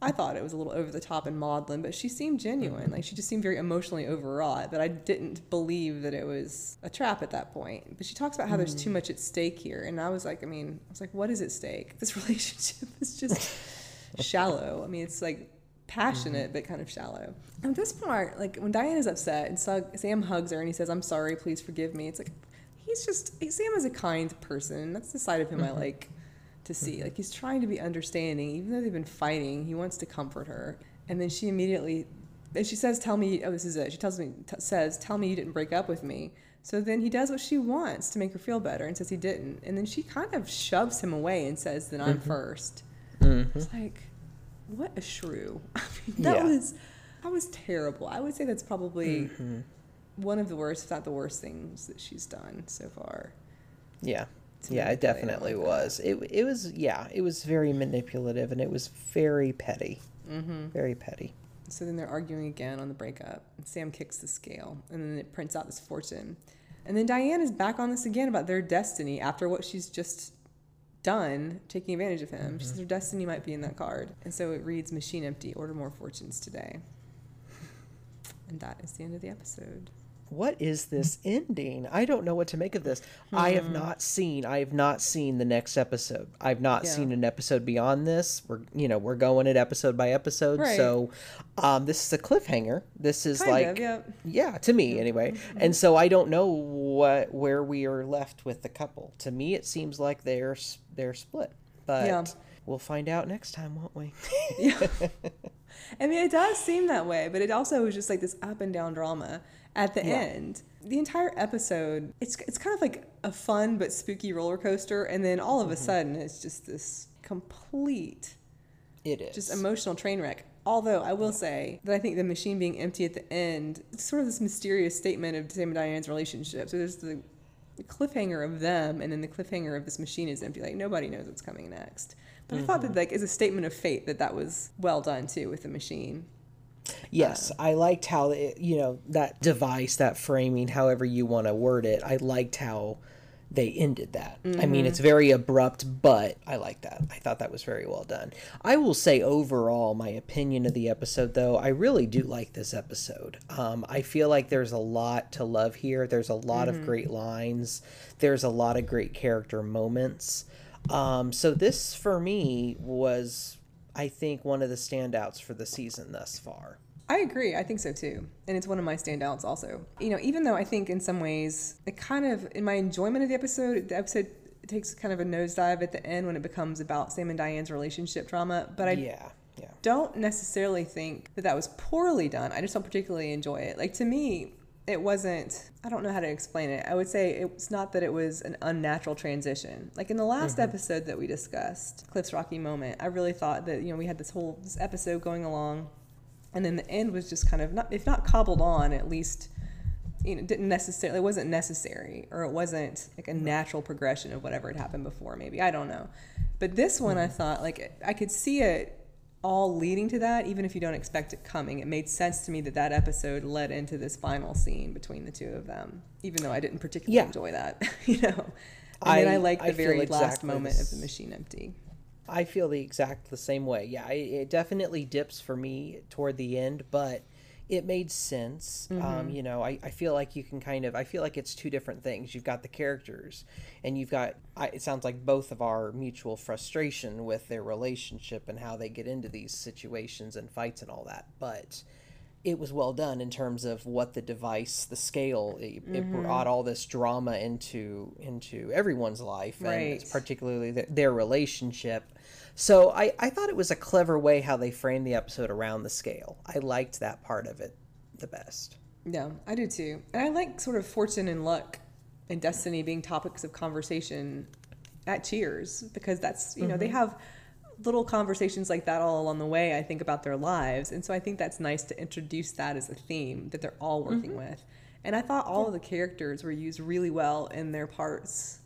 I thought it was a little over the top and maudlin, but she seemed genuine. Mm-hmm. Like, she just seemed very emotionally overwrought, but I didn't believe that it was a trap at that point. But she talks about how there's too mm-hmm. much at stake here. And I was like, I mean, I was like, what is at stake? This relationship is just shallow. I mean, it's like passionate mm-hmm. but kind of shallow. And at this part, like when Diane is upset and Sug- Sam hugs her and he says, "I'm sorry, please forgive me." It's like he's just Sam is a kind person. That's the side of him I mm-hmm. like to see. Mm-hmm. Like he's trying to be understanding, even though they've been fighting. He wants to comfort her, and then she immediately, and she says, "Tell me." Oh, this is it. She tells me, t- says, "Tell me you didn't break up with me." So then he does what she wants to make her feel better and says he didn't. And then she kind of shoves him away and says, Then I'm 1st It's like, what a shrew. I mean, that Yeah. was that was terrible. I would say that's probably one of the worst, if not the worst things that she's done so far. yeah yeah it definitely like that. was it, it was yeah it was very manipulative and it was very petty Mm-hmm. very petty So then they're arguing again on the breakup. Sam kicks the scale, and then it prints out this fortune. And then Diane is back on this again about their destiny after what she's just done, taking advantage of him. She mm-hmm. says her destiny might be in that card. And so it reads Machine Empty, order more fortunes today. And that is the end of the episode. What is this ending? I don't know what to make of this. I have hmm. not seen I have not seen the next episode. I've not Yeah. seen an episode beyond this. We're you know, we're going it episode by episode. Right. So um this is a cliffhanger. This is Kind like of, yeah. yeah, to me mm-hmm. anyway. Mm-hmm. And so I don't know what where we are left with the couple. To me it seems like they're they're split. But Yeah. we'll find out next time, won't we? Yeah. I mean, it does seem that way, but it also was just like this up and down drama at the Yeah. end. The entire episode, it's it's kind of like a fun but spooky roller coaster, and then all Mm-hmm. of a sudden, it's just this complete, It is. just emotional train wreck. Although I will say that I think the machine being empty at the end, it's sort of this mysterious statement of Sam and Diane's relationship. So there's the the cliffhanger of them, and then the cliffhanger of this machine is empty. Like nobody knows what's coming next. But I thought Mm-hmm. that like as a statement of fate that that was well done too with the machine. Yes, I liked how it, you know that device, that framing, however you want to word it. I liked how they ended that. I mean, it's very abrupt, but I like that. I thought that was very well done. I will say overall, my opinion of the episode, though, I really do like this episode. Um, I feel like there's a lot to love here. There's a lot of great lines. There's a lot of great character moments. Um, so this for me was, I think, one of the standouts for the season thus far. I agree. I think so too. And it's one of my standouts also. You know, even though I think in some ways it kind of in my enjoyment of the episode, the episode takes kind of a nosedive at the end when it becomes about Sam and Diane's relationship drama, but I yeah, yeah. don't necessarily think that that was poorly done. I just don't particularly enjoy it. Like to me, it wasn't I don't know how to explain it. I would say it's not that it was an unnatural transition. Like in the last mm-hmm. episode that we discussed, Cliff's Rocky moment, I really thought that, you know, we had this whole this episode going along and then the end was just kind of not if not cobbled on, at least you know, didn't necessarily it wasn't necessary or it wasn't like a natural progression of whatever had happened before maybe. I don't know. But this one mm-hmm. i thought like i could see it all leading to that even if you don't expect it coming it made sense to me that that episode led into this final scene between the two of them even though i didn't particularly Yeah. enjoy that you know and then I- i like the I very last exactly moment of the machine empty I feel the exact the same way. Yeah, it, it definitely dips for me toward the end, but it made sense. Um, you know, I, I feel like you can kind of I feel like it's two different things. You've got the characters, and you've got I, it sounds like both of our mutual frustration with their relationship and how they get into these situations and fights and all that. But it was well done in terms of what the device, the scale, it, mm-hmm. it brought all this drama into into everyone's life, right. and particularly the, their relationship. So I, I thought it was a clever way how they framed the episode around the scale. I liked that part of it the best. Yeah, I do too. And I like sort of fortune and luck and destiny being topics of conversation at Cheers because that's, you know, mm-hmm. they have little conversations like that all along the way, I think, about their lives. And so I think that's nice to introduce that as a theme that they're all working mm-hmm. with. And I thought all yeah. of the characters were used really well in their parts,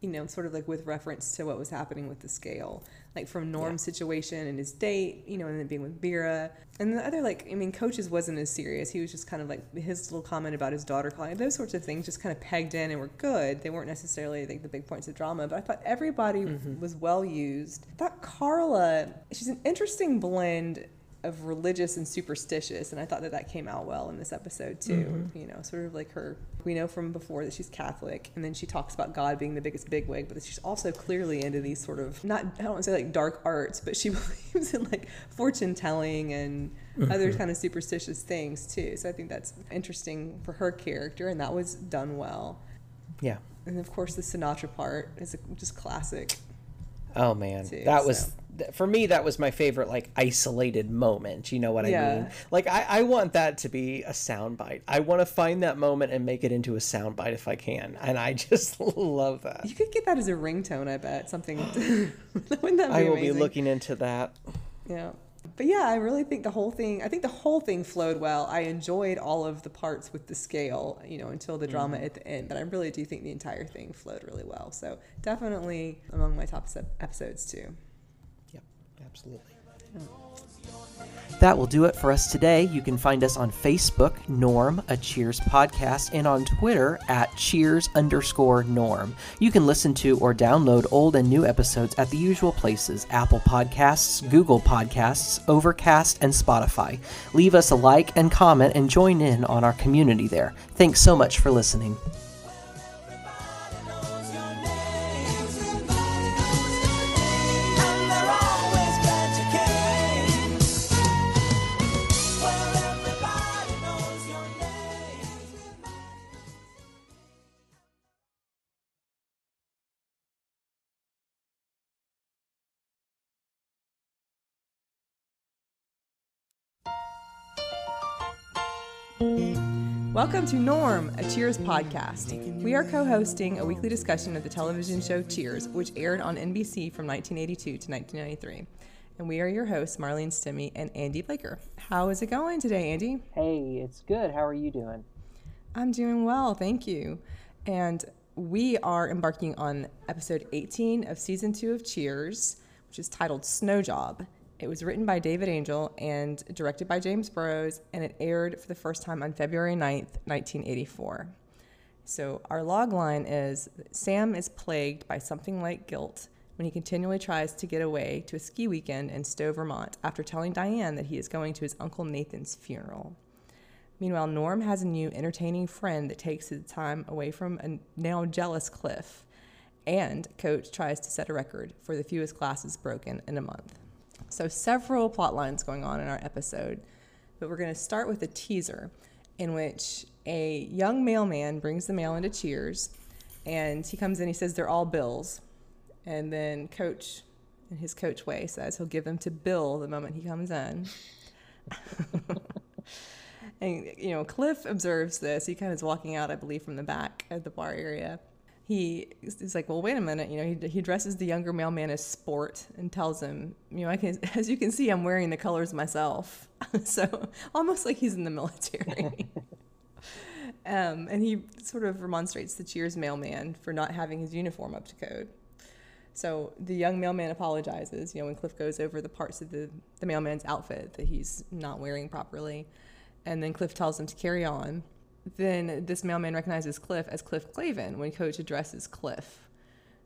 you know, sort of like with reference to what was happening with the scale like from Norm's yeah. situation and his date, you know, and then being with Vera. And the other, like, I mean, coaches wasn't as serious. He was just kind of like his little comment about his daughter calling, those sorts of things just kind of pegged in and were good. They weren't necessarily like the big points of drama, but I thought everybody mm-hmm. was well used. I thought Carla, she's an interesting blend of religious and superstitious and i thought that that came out well in this episode too mm-hmm. you know sort of like her we know from before that she's catholic and then she talks about god being the biggest bigwig but she's also clearly into these sort of not i don't want to say like dark arts but she believes in like fortune telling and mm-hmm. other kind of superstitious things too so i think that's interesting for her character and that was done well yeah and of course the sinatra part is just classic oh man too, that so. For me that was my favorite like isolated moment you know what yeah. i mean? Like I, I want that to be a soundbite. I want to find that moment and make it into a soundbite if i can and i just love that. You could get that as a ringtone i bet something. Wouldn't that be i will amazing? be looking into that. Yeah. But yeah i really think the whole thing i think the whole thing flowed well. I enjoyed all of the parts with the scale you know until the drama mm. at the end but i really do think the entire thing flowed really well. So definitely among my top episodes too Absolutely. That will do it for us today. You can find us on Facebook, Norm, a Cheers podcast, and on Twitter at Cheers underscore Norm. You can listen to or download old and new episodes at the usual places Apple Podcasts, Google Podcasts, Overcast, and Spotify. Leave us a like and comment and join in on our community there. Thanks so much for listening. Welcome to Norm, a Cheers podcast. We are co hosting a weekly discussion of the television show Cheers, which aired on NBC from 1982 to 1993. And we are your hosts, Marlene Stimmy and Andy Blaker. How is it going today, Andy? Hey, it's good. How are you doing? I'm doing well, thank you. And we are embarking on episode 18 of season two of Cheers, which is titled Snow Job. It was written by David Angell and directed by James Burrows, and it aired for the first time on February 9th, 1984. So our log line is Sam is plagued by something like guilt when he continually tries to get away to a ski weekend in Stowe, Vermont, after telling Diane that he is going to his Uncle Nathan's funeral. Meanwhile, Norm has a new entertaining friend that takes his time away from a now jealous Cliff, and Coach tries to set a record for the fewest glasses broken in a month. So, several plot lines going on in our episode, but we're going to start with a teaser in which a young mailman brings the mail into Cheers and he comes in, he says they're all bills. And then Coach, in his coach way, says he'll give them to Bill the moment he comes in. and, you know, Cliff observes this. He kind of is walking out, I believe, from the back of the bar area he is like, well, wait a minute. You know, he, he dresses the younger mailman as sport and tells him, you know, I can, as you can see, I'm wearing the colors myself. so almost like he's in the military. um, and he sort of remonstrates the Cheers mailman for not having his uniform up to code. So the young mailman apologizes, you know, when Cliff goes over the parts of the, the mailman's outfit that he's not wearing properly. And then Cliff tells him to carry on then this mailman recognizes Cliff as Cliff Clavin when Coach addresses Cliff.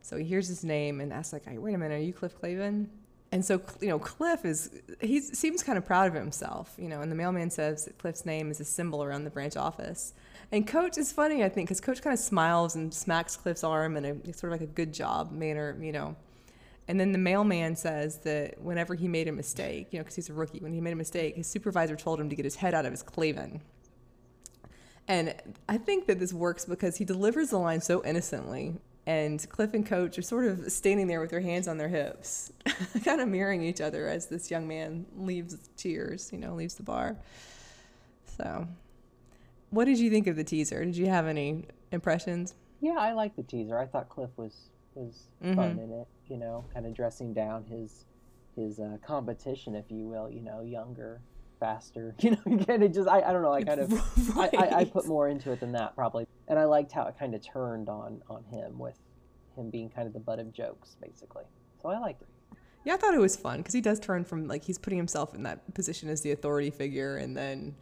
So he hears his name and asks, like, wait a minute, are you Cliff Clavin? And so, you know, Cliff is, he seems kind of proud of himself, you know, and the mailman says that Cliff's name is a symbol around the branch office. And Coach is funny, I think, because Coach kind of smiles and smacks Cliff's arm in a sort of like a good job manner, you know. And then the mailman says that whenever he made a mistake, you know, because he's a rookie, when he made a mistake, his supervisor told him to get his head out of his Clavin. And I think that this works because he delivers the line so innocently. And Cliff and Coach are sort of standing there with their hands on their hips, kind of mirroring each other as this young man leaves Cheers, you know, leaves the bar. So, what did you think of the teaser? Did you have any impressions? Yeah, I like the teaser. I thought Cliff was was mm-hmm. fun in it. You know, kind of dressing down his his uh, competition, if you will. You know, younger, faster. You know, kind of just I, I don't know. I kind of right. I, I, I, put more into it than that probably, and I liked how it kind of turned on on him with him being kind of the butt of jokes, basically. So I liked it. Yeah, I thought it was fun because he does turn from like he's putting himself in that position as the authority figure, and then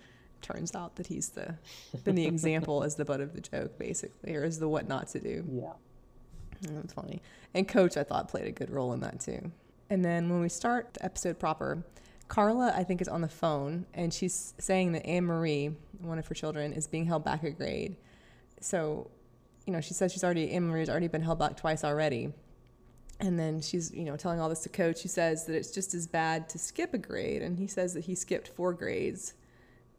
turns out that he's the been the example as the butt of the joke, basically, or as the what not to do. Yeah, mm, that's funny. And Coach, I thought played a good role in that too. And then when we start the episode proper, Carla, I think, is on the phone and she's saying that Anne Marie, one of her children, is being held back a grade. So, you know, she says she's already, Anne Marie's already been held back twice already. And then she's, you know, telling all this to Coach. She says that it's just as bad to skip a grade. And he says that he skipped four grades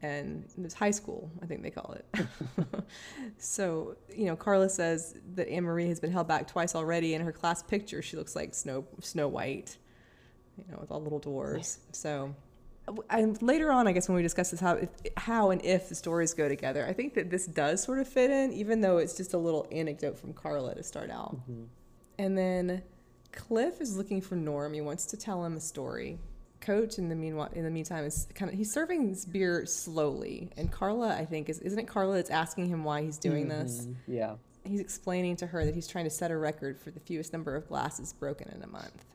and it's high school, I think they call it. so, you know, Carla says that Anne Marie has been held back twice already. In her class picture, she looks like Snow Snow White you know, with all little dwarves. So, and later on, I guess when we discuss this, how if, how and if the stories go together, I think that this does sort of fit in, even though it's just a little anecdote from Carla to start out. Mm-hmm. And then Cliff is looking for Norm. He wants to tell him a story. Coach, in the meanwhile, in the meantime, is kind of he's serving this beer slowly, and Carla, I think, is isn't it Carla that's asking him why he's doing mm-hmm. this? Yeah. He's explaining to her that he's trying to set a record for the fewest number of glasses broken in a month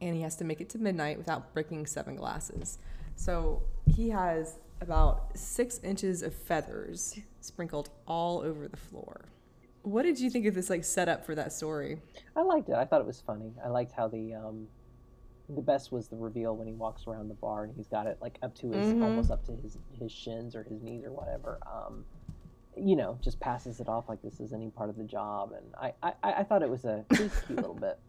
and he has to make it to midnight without breaking seven glasses. So he has about six inches of feathers sprinkled all over the floor. What did you think of this like setup for that story? I liked it. I thought it was funny. I liked how the um, the best was the reveal when he walks around the bar and he's got it like up to his mm-hmm. almost up to his his shins or his knees or whatever. Um, you know, just passes it off like this is any part of the job, and I I, I thought it was a, it was cute little bit.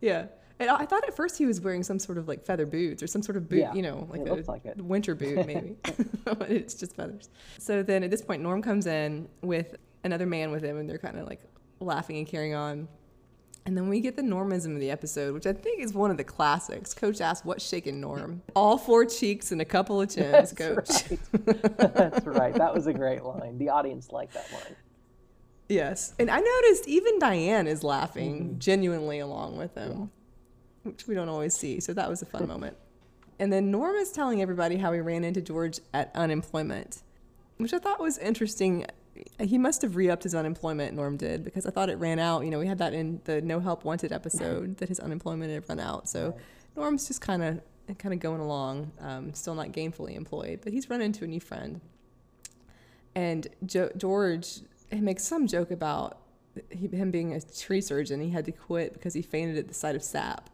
Yeah, and I thought at first he was wearing some sort of like feather boots or some sort of boot, yeah, you know, like a like winter boot maybe. it's just feathers. So then at this point, Norm comes in with another man with him, and they're kind of like laughing and carrying on. And then we get the Normism of the episode, which I think is one of the classics. Coach asks, "What's shaking Norm?" All four cheeks and a couple of chins, That's Coach. Right. That's right. That was a great line. The audience liked that line. Yes, and I noticed even Diane is laughing mm-hmm. genuinely along with him. Yeah which we don't always see. So that was a fun moment. And then Norm is telling everybody how he ran into George at unemployment, which I thought was interesting. He must have re upped his unemployment, Norm did, because I thought it ran out. You know, we had that in the No Help Wanted episode that his unemployment had run out. So. Norm's just kind of kind of going along, um, still not gainfully employed, but he's run into a new friend. And jo- George makes some joke about him being a tree surgeon. He had to quit because he fainted at the sight of sap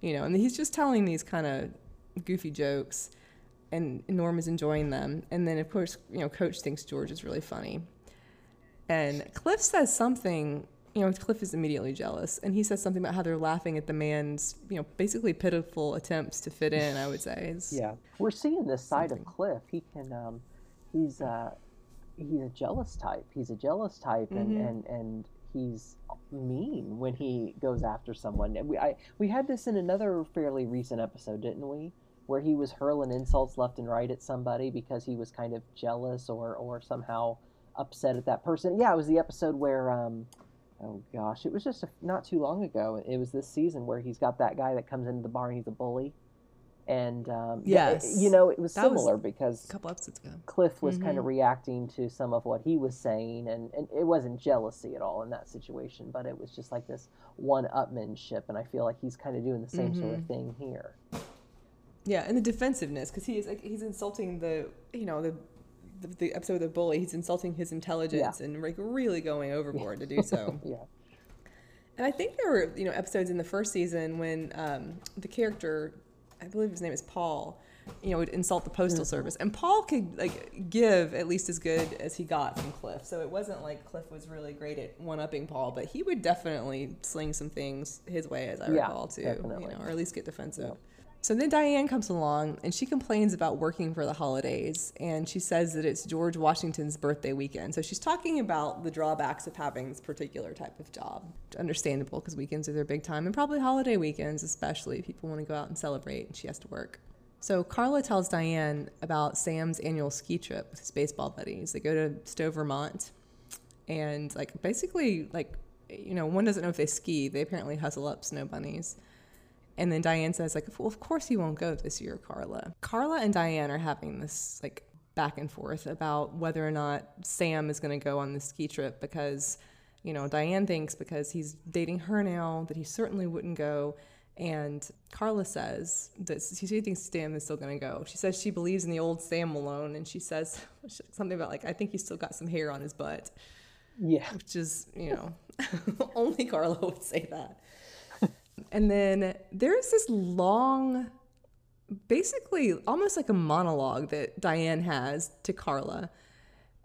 you know, and he's just telling these kind of goofy jokes, and Norm is enjoying them. And then, of course, you know, Coach thinks George is really funny. And Cliff says something, you know, Cliff is immediately jealous, and he says something about how they're laughing at the man's, you know, basically pitiful attempts to fit in. I would say. It's yeah, we're seeing this side something. of Cliff. He can, um, he's, uh, he's a jealous type. He's a jealous type, and mm-hmm. and and he's mean when he goes after someone. We I we had this in another fairly recent episode, didn't we? Where he was hurling insults left and right at somebody because he was kind of jealous or or somehow upset at that person. Yeah, it was the episode where um oh gosh, it was just a, not too long ago. It was this season where he's got that guy that comes into the bar and he's a bully and um, yes, you know it was that similar was because a couple episodes ago, Cliff was mm-hmm. kind of reacting to some of what he was saying, and, and it wasn't jealousy at all in that situation, but it was just like this one-upmanship, and I feel like he's kind of doing the same mm-hmm. sort of mm-hmm. thing here. Yeah, and the defensiveness because he is like he's insulting the you know the the, the episode of the bully. He's insulting his intelligence yeah. and like really going overboard to do so. yeah. And I think there were you know episodes in the first season when um, the character I believe his name is Paul, you know, would insult the postal mm-hmm. service. And Paul could like give at least as good as he got from Cliff. So it wasn't like Cliff was really great at one upping Paul, but he would definitely sling some things his way, as I yeah, recall too. Definitely. You know, or at least get defensive. So then Diane comes along and she complains about working for the holidays and she says that it's George Washington's birthday weekend. So she's talking about the drawbacks of having this particular type of job. Understandable because weekends are their big time and probably holiday weekends, especially people want to go out and celebrate and she has to work. So Carla tells Diane about Sam's annual ski trip with his baseball buddies. They go to Stowe, Vermont, and like basically like you know one doesn't know if they ski. They apparently hustle up snow bunnies. And then Diane says like, well, of course he won't go this year, Carla. Carla and Diane are having this like back and forth about whether or not Sam is going to go on the ski trip because you know Diane thinks because he's dating her now that he certainly wouldn't go and Carla says that she thinks Sam is still going to go. She says she believes in the old Sam Malone, and she says something about like I think he's still got some hair on his butt. Yeah, which is you know only Carla would say that. And then there's this long, basically almost like a monologue that Diane has to Carla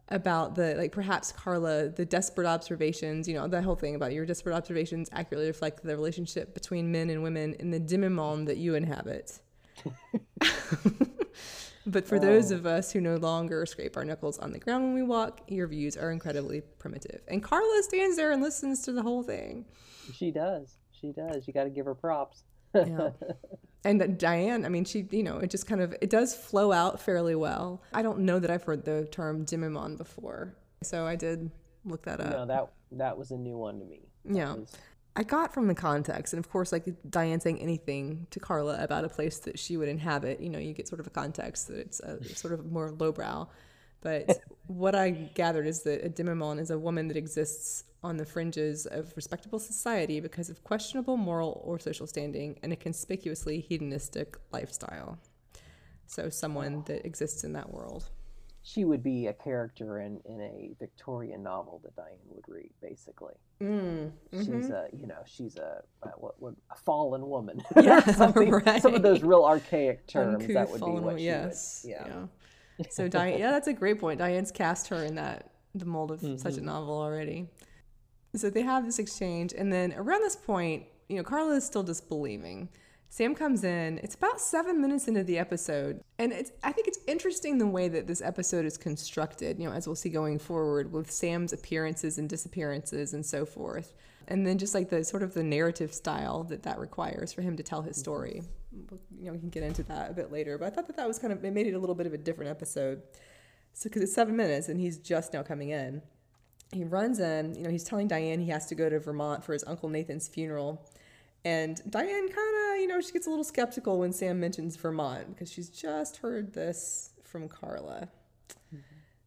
about the like perhaps Carla the desperate observations you know the whole thing about your desperate observations accurately reflect the relationship between men and women in the demimonde that you inhabit. But for oh. those of us who no longer scrape our knuckles on the ground when we walk your views are incredibly primitive. And Carla stands there and listens to the whole thing. She does she does you got to give her props yeah. And Diane, I mean, she, you know, it just kind of it does flow out fairly well. I don't know that I've heard the term demimonde before, so I did look that up. No, that that was a new one to me. That yeah. Was... I got from the context, and of course, like Diane saying anything to Carla about a place that she would inhabit, you know, you get sort of a context that it's a, sort of more lowbrow. But what I gathered is that a demimonde is a woman that exists on the fringes of respectable society because of questionable moral or social standing and a conspicuously hedonistic lifestyle. So, someone that exists in that world. She would be a character in, in a Victorian novel that Diane would read, basically. Mm, mm-hmm. She's a, you know, she's a what, what a fallen woman. Yeah, right. Some of those real archaic terms Uncouth, that would be what she yes, would. Yeah. yeah. So Diane, yeah, that's a great point. Diane's cast her in that the mold of mm-hmm. such a novel already. So they have this exchange, and then around this point, you know, Carla is still disbelieving. Sam comes in. It's about seven minutes into the episode, and it's I think it's interesting the way that this episode is constructed. You know, as we'll see going forward with Sam's appearances and disappearances and so forth, and then just like the sort of the narrative style that that requires for him to tell his story. You know, we can get into that a bit later, but I thought that that was kind of it made it a little bit of a different episode. So because it's seven minutes and he's just now coming in he runs in, you know, he's telling Diane he has to go to Vermont for his Uncle Nathan's funeral. And Diane kind of, you know, she gets a little skeptical when Sam mentions Vermont because she's just heard this from Carla.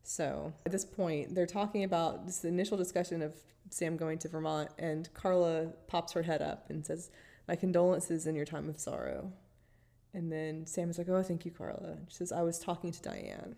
So at this point, they're talking about this initial discussion of Sam going to Vermont, and Carla pops her head up and says, My condolences in your time of sorrow. And then Sam is like, Oh, thank you, Carla. She says, I was talking to Diane.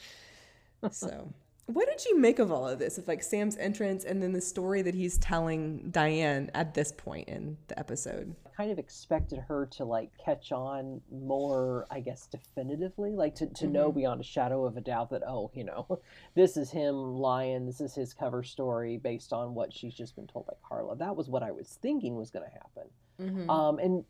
so what did you make of all of this? Of like Sam's entrance and then the story that he's telling Diane at this point in the episode? I kind of expected her to like catch on more, I guess, definitively, like to, to mm-hmm. know beyond a shadow of a doubt that, oh, you know, this is him lying, this is his cover story based on what she's just been told by Carla. That was what I was thinking was going to happen. Mm-hmm. Um, and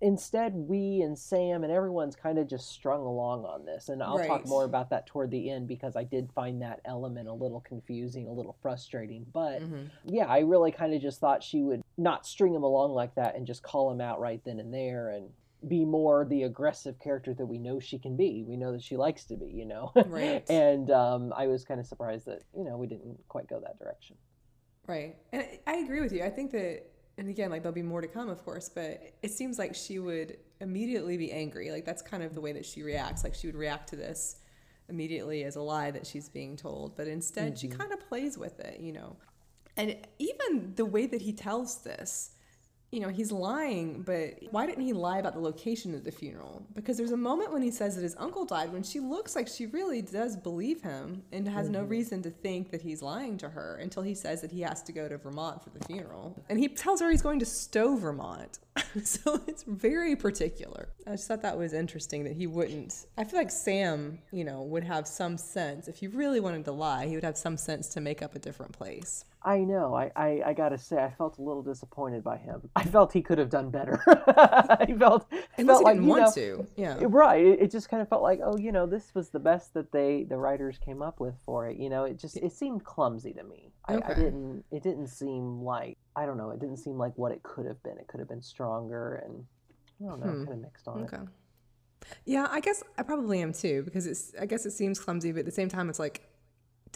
instead we and sam and everyone's kind of just strung along on this and i'll right. talk more about that toward the end because i did find that element a little confusing a little frustrating but mm-hmm. yeah i really kind of just thought she would not string him along like that and just call him out right then and there and be more the aggressive character that we know she can be we know that she likes to be you know right and um, i was kind of surprised that you know we didn't quite go that direction right and i agree with you i think that and again, like there'll be more to come, of course, but it seems like she would immediately be angry. Like that's kind of the way that she reacts. Like she would react to this immediately as a lie that she's being told, but instead mm-hmm. she kind of plays with it, you know. And even the way that he tells this, you know, he's lying, but why didn't he lie about the location of the funeral? Because there's a moment when he says that his uncle died when she looks like she really does believe him and has mm-hmm. no reason to think that he's lying to her until he says that he has to go to Vermont for the funeral. And he tells her he's going to Stowe, Vermont. so it's very particular. I just thought that was interesting that he wouldn't. I feel like Sam, you know, would have some sense. If he really wanted to lie, he would have some sense to make up a different place. I know. I, I, I gotta say, I felt a little disappointed by him. I felt he could have done better. I felt, Unless felt he like didn't you want know, to. Yeah. Right. It, it just kind of felt like, oh, you know, this was the best that they, the writers came up with for it. You know, it just, it seemed clumsy to me. I, I didn't, it didn't seem like, I don't know, it didn't seem like what it could have been. It could have been stronger and, I don't know, Hmm. kind of mixed on it. Okay. Yeah, I guess I probably am too because it's. I guess it seems clumsy, but at the same time, it's like,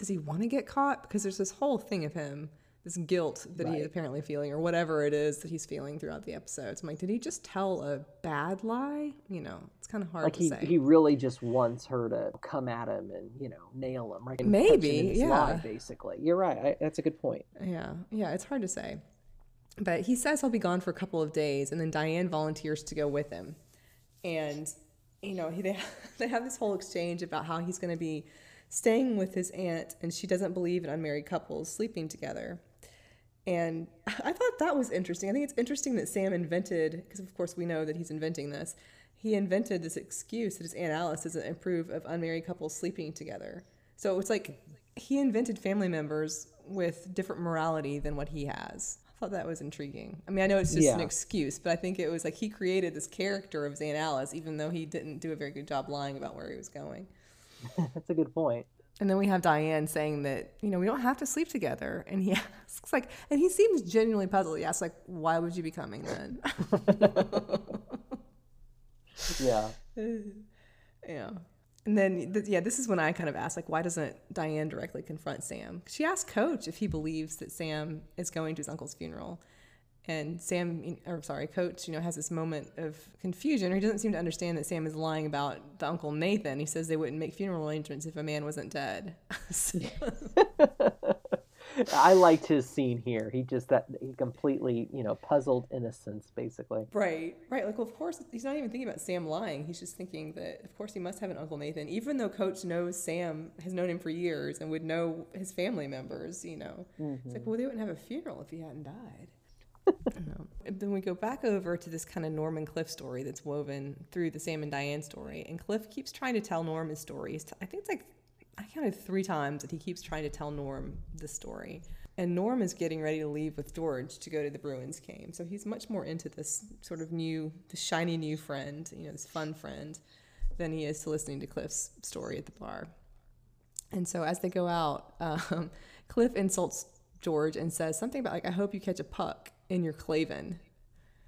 does he want to get caught? Because there's this whole thing of him, this guilt that he's Right. apparently feeling, or whatever it is that he's feeling throughout the episodes. I'm like, did he just tell a bad lie? You know, it's kind of hard Like to he, say. he really just wants her to come at him and, you know, nail him, right? And Maybe, yeah. lie, basically. You're right. I, that's a good point. Yeah, yeah, it's hard to say. But he says he'll be gone for a couple of days, and then Diane volunteers to go with him. And, you know, he, they, they have this whole exchange about how he's going to be staying with his aunt, and she doesn't believe in unmarried couples sleeping together. And I thought that was interesting. I think it's interesting that Sam invented, because of course we know that he's inventing this, he invented this excuse that his Aunt Alice doesn't approve of unmarried couples sleeping together. So it's like he invented family members with different morality than what he has. I thought that was intriguing. I mean, I know it's just an excuse, but I think it was like he created this character of his Aunt Alice, even though he didn't do a very good job lying about where he was going. that's a good point. And then we have Diane saying that, you know, we don't have to sleep together. And he asks, like, and he seems genuinely puzzled. He asks, like, why would you be coming then? Yeah. yeah. And then, th- yeah, this is when I kind of asked, like, why doesn't Diane directly confront Sam? She asked Coach if he believes that Sam is going to his uncle's funeral. And Sam, or sorry, Coach, you know, has this moment of confusion, or he doesn't seem to understand that Sam is lying about the Uncle Nathan. He says they wouldn't make funeral arrangements if a man wasn't dead. So- I liked his scene here. He just that he completely, you know, puzzled innocence basically. Right, right. Like, well, of course, he's not even thinking about Sam lying. He's just thinking that, of course, he must have an Uncle Nathan, even though Coach knows Sam has known him for years and would know his family members, you know. It's like, mm-hmm. well, they wouldn't have a funeral if he hadn't died. Then we go back over to this kind of Norm and Cliff story that's woven through the Sam and Diane story. And Cliff keeps trying to tell Norm his story. I think it's like, I counted three times that he keeps trying to tell Norm the story. And Norm is getting ready to leave with George to go to the Bruins game. So he's much more into this sort of new, the shiny new friend, you know, this fun friend, than he is to listening to Cliff's story at the bar. And so as they go out, um, Cliff insults George and says something about like, "I hope you catch a puck in your Clavin,"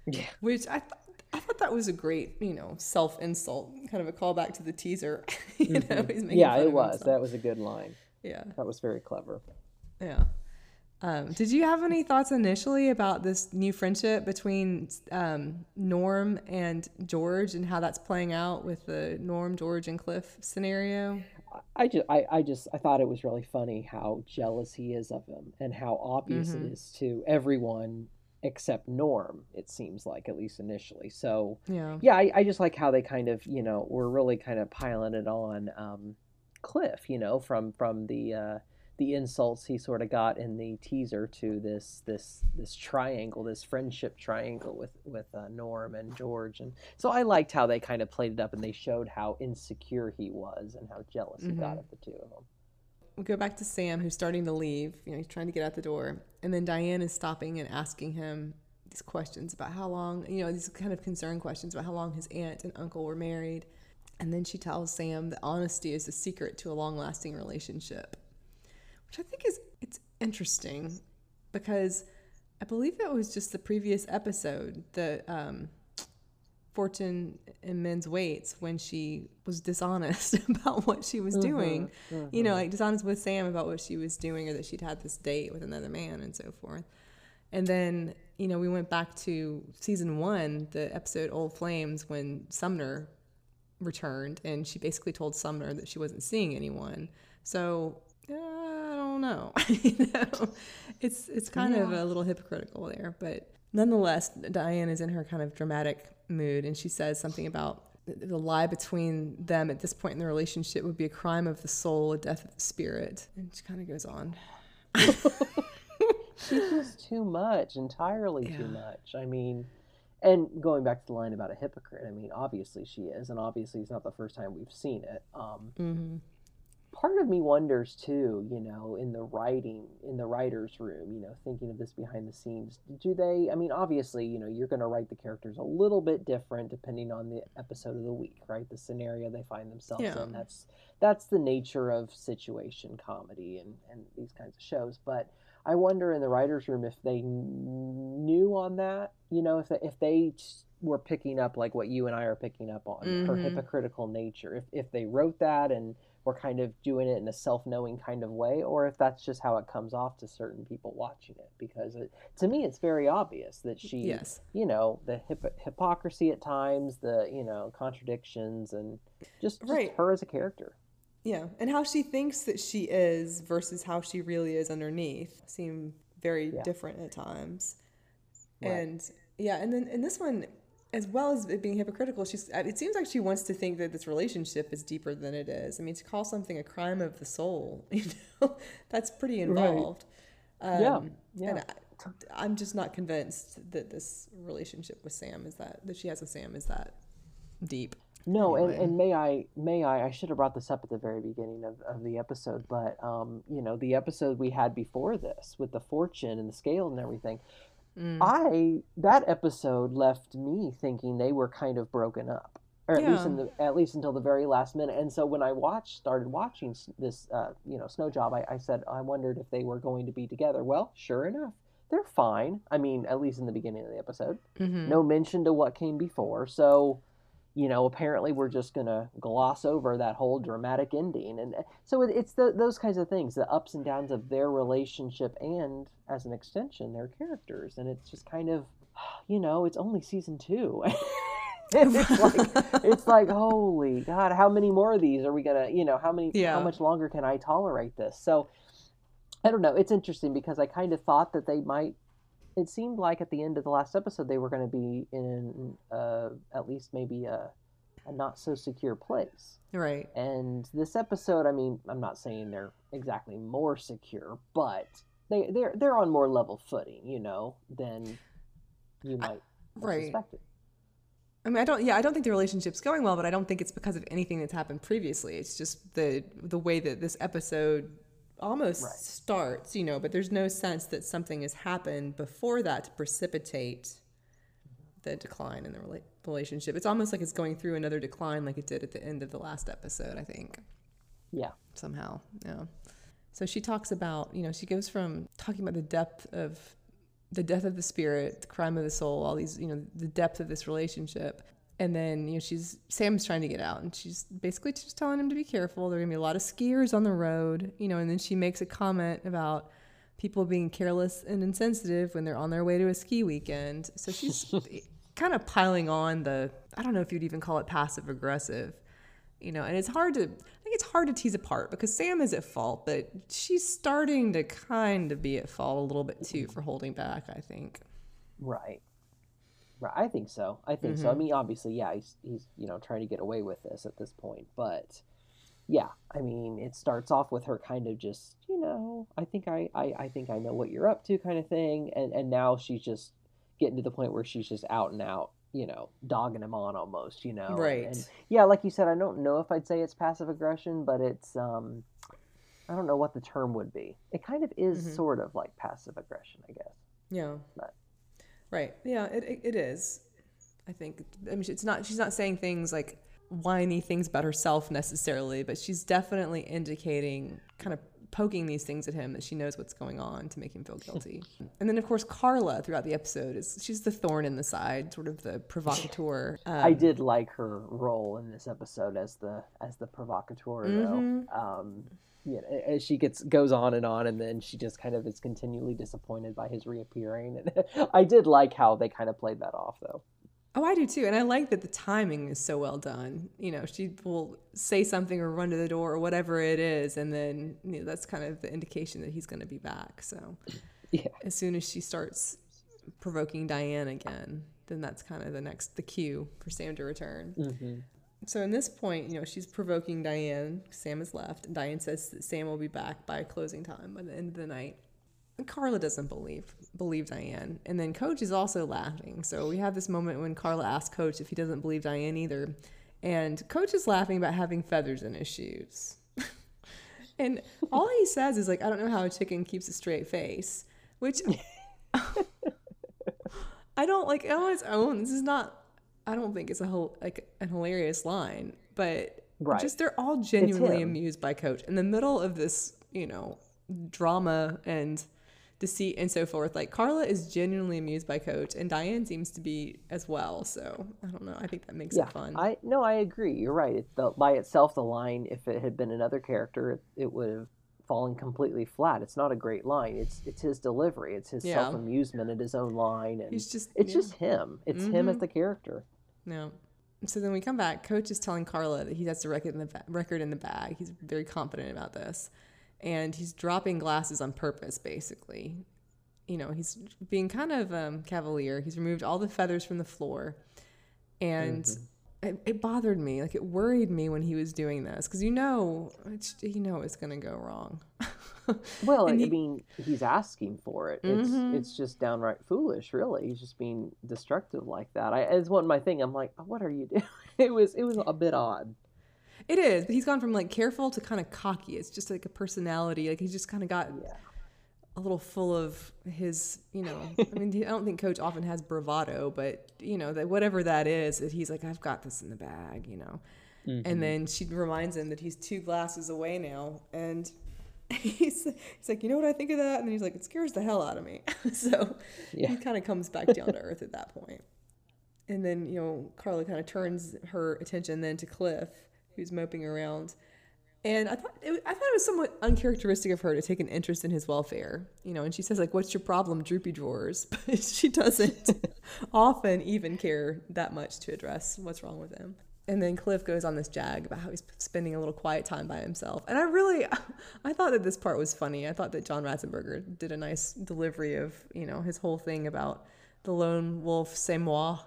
Yeah. which I th- I thought that was a great you know self insult, kind of a callback to the teaser. you know, he's making Yeah, it was. himself. That was a good line. Yeah, That was very clever. yeah. Um, did you have any thoughts initially about this new friendship between um, Norm and George and how that's playing out with the Norm, George, and Cliff scenario? I just, I, I just, I thought it was really funny how jealous he is of him and how obvious Mhm. it is to everyone except Norm. It seems like, at least initially. So, Yeah. yeah, I, I just like how they kind of, you know, were really kind of piling it on um, Cliff, you know, from from the uh, the insults he sort of got in the teaser to this this this triangle, this friendship triangle with with uh, Norm and George, and so I liked how they kind of played it up and they showed how insecure he was and how jealous he got Mhm. of the two of them. We go back to Sam, who's starting to leave. You know, he's trying to get out the door, and then Diane is stopping and asking him these questions about how long, you know, these kind of concern questions about how long his aunt and uncle were married. And then she tells Sam that honesty is the secret to a long-lasting relationship, which I think is it's interesting because I believe it was just the previous episode that um, Fortune and Men's Weights when she was dishonest about what she was doing. You know, like dishonest with Sam about what she was doing or that she'd had this date with another man and so forth. And then, you know, we went back to season one, the episode Old Flames, when Sumner returned and she basically told Sumner that she wasn't seeing anyone. So uh, I don't know. you know, it's it's kind of a little hypocritical there, but nonetheless, Diane is in her kind of dramatic mood, and she says something about the- lie between them at this point in the relationship would be a crime of the soul, a death of the spirit, and she kind of goes on. She's just too much, entirely Yeah. too much. I mean, and going back to the line about a hypocrite, I mean, obviously she is, and obviously it's not the first time we've seen it. Um, Mm-hmm. Part of me wonders too, you know, in the writing, in the writer's room, you know, thinking of this behind the scenes, do they, I mean, obviously, you know, you're going to write the characters a little bit different depending on the episode of the week, right? The scenario they find themselves Yeah. in. That's, that's the nature of situation comedy and, and these kinds of shows. But I wonder in the writer's room if they knew on that, you know, if they, if they were picking up like what you and I are picking up on her Mhm. hypocritical nature, if, if they wrote that and we're kind of doing it in a self-knowing kind of way or if that's just how it comes off to certain people watching it because it, to me it's very obvious that she Yes. you know the hip- hypocrisy at times the you know contradictions and just, just Right. her as a character Yeah, and how she thinks that she is versus how she really is underneath seem very Yeah. different at times. Right. And yeah, and then in this one, as well as it being hypocritical, she's uh, it seems like she wants to think that this relationship is deeper than it is. I mean, to call something a crime of the soul, you know, that's pretty involved. Yeah, Um, yeah. And I, I'm just not convinced that this relationship with Sam is that that she has with Sam is that deep. No, Anyway. and, and may I may I I should have brought this up at the very beginning of, of the episode, but um, you know, the episode we had before this with the fortune and the scale and everything, Mm. I that episode left me thinking they were kind of broken up. Or at least in the at least until the very last minute. And so when I watched started watching this uh, you know, snow job, I, I said I wondered if they were going to be together. Well, sure enough, they're fine. I mean, at least in the beginning of the episode Mhm. no mention to what came before. So, you know, apparently we're just going to gloss over that whole dramatic ending. And uh, so it, it's the, those kinds of things, the ups and downs of their relationship and, as an extension, their characters. And it's just kind of, you know, it's only season two. It's like it's like holy god how many more of these are we gonna you know how many Yeah. how much longer can i tolerate this so i don't know it's interesting because i kind of thought that they might it seemed like at the end of the last episode they were going to be in uh, at least maybe a, a not so secure place Right. and this episode i mean i'm not saying they're exactly more secure but they they're they're on more level footing you know than you might have right. suspected I mean, I don't. Yeah, I don't think the relationship's going well, but I don't think it's because of anything that's happened previously. It's just the the way that this episode almost Right. starts, you know. But there's no sense that something has happened before that to precipitate the decline in the rela- relationship. It's almost like it's going through another decline, like it did at the end of the last episode. I think yeah somehow. Yeah. So she talks about, you know, she goes from talking about the depth of the death of the spirit, the crime of the soul, all these, you know, the depth of this relationship. And then, you know, she's Sam's trying to get out and she's basically just telling him to be careful. There are gonna be a lot of skiers on the road, you know, and then she makes a comment about people being careless and insensitive when they're on their way to a ski weekend. So she's kind of piling on the I don't know if you'd even call it passive aggressive you know and it's hard to i think it's hard to tease apart because sam is at fault but she's starting to kind of be at fault a little bit too for holding back i think Right. I think so. I think so. I mean, obviously, yeah, he's, he's, you know, trying to get away with this at this point. But yeah, I mean, it starts off with her kind of just, you know, I think I, I, I think I know what you're up to kind of thing. And, and now she's just getting to the point where she's just out and out, you know, dogging him on almost, you know. Right. And, yeah, like you said, I don't know if I'd say it's passive aggression, but it's, um, I don't know what the term would be. It kind of is Mhm. sort of like passive aggression, I guess. yeah But- right yeah it, it, is i think i mean it's not she's not saying things like whiny things about herself necessarily but she's definitely indicating kind of poking these things at him that she knows what's going on to make him feel guilty and then of course carla throughout the episode is she's the thorn in the side sort of the provocateur um, I did like her role in this episode as the as the provocateur Mhm. though. Um, yeah, as she gets goes on and on, and then she just kind of is continually disappointed by his reappearing. And I did like how they kind of played that off though. Oh, I do too. And I like that the timing is so well done. You know, she will say something or run to the door or whatever it is. And then, you know, that's kind of the indication that he's going to be back. So Yeah. as soon as she starts provoking Diane again, then that's kind of the next, the cue for Sam to return. Mm-hmm. So in this point, you know, she's provoking Diane. Sam has left. And Diane says that Sam will be back by closing time by the end of the night. Carla doesn't believe believe Diane, and then Coach is also laughing. So we have this moment when Carla asks Coach if he doesn't believe Diane either, and Coach is laughing about having feathers in his shoes. and all he says is like, "I don't know how a chicken keeps a straight face," which I don't like on its own. This is not. I don't think it's a whole like an hilarious line, but Right. just they're all genuinely amused by Coach in the middle of this, you know, drama and deceit and so forth. Like Carla is genuinely amused by Coach, and Diane seems to be as well. So I don't know. I think that makes yeah, it fun. I no, I agree. You're right. It, the, by itself, the line, if it had been another character, it, it would have fallen completely flat. It's not a great line. It's it's his delivery. It's his Yeah. self amusement at his own line, and He's just it's yeah. just him. It's him as Mhm. the character. No. So then we come back. Coach is telling Carla that he has the record in the ba- record in the bag. He's very confident about this, and he's dropping glasses on purpose. Basically, you know, he's being kind of um, cavalier. He's removed all the feathers from the floor, and it, it bothered me. Like it worried me when he was doing this because you know, it's, you know, it's gonna go wrong. Well, I he- mean, he's asking for it. It's Mhm. it's just downright foolish, really. He's just being destructive like that. I it's one my thing. I'm like, what are you doing? It was it was a bit odd. It is, but he's gone from like careful to kind of cocky. It's just like a personality. Like he's just kind of got Yeah. A little full of his, you know. I mean, I don't think Coach often has bravado, but you know that whatever that is, that he's like, I've got this in the bag, you know. And mm-hmm. then she reminds him that he's two glasses away now, and he's he's like, you know what I think of that, and then he's like, it scares the hell out of me. so Yeah. he kind of comes back down to earth at that point. And then you know, Carla kind of turns her attention then to Cliff, who's moping around. And I thought it, I thought it was somewhat uncharacteristic of her to take an interest in his welfare, you know. And she says like, "What's your problem, droopy drawers?" But she doesn't often even care that much to address what's wrong with him. And then Cliff goes on this jag about how he's spending a little quiet time by himself. And I really, I thought that this part was funny. I thought that John Ratzenberger did a nice delivery of you know his whole thing about the lone wolf, c'est moi,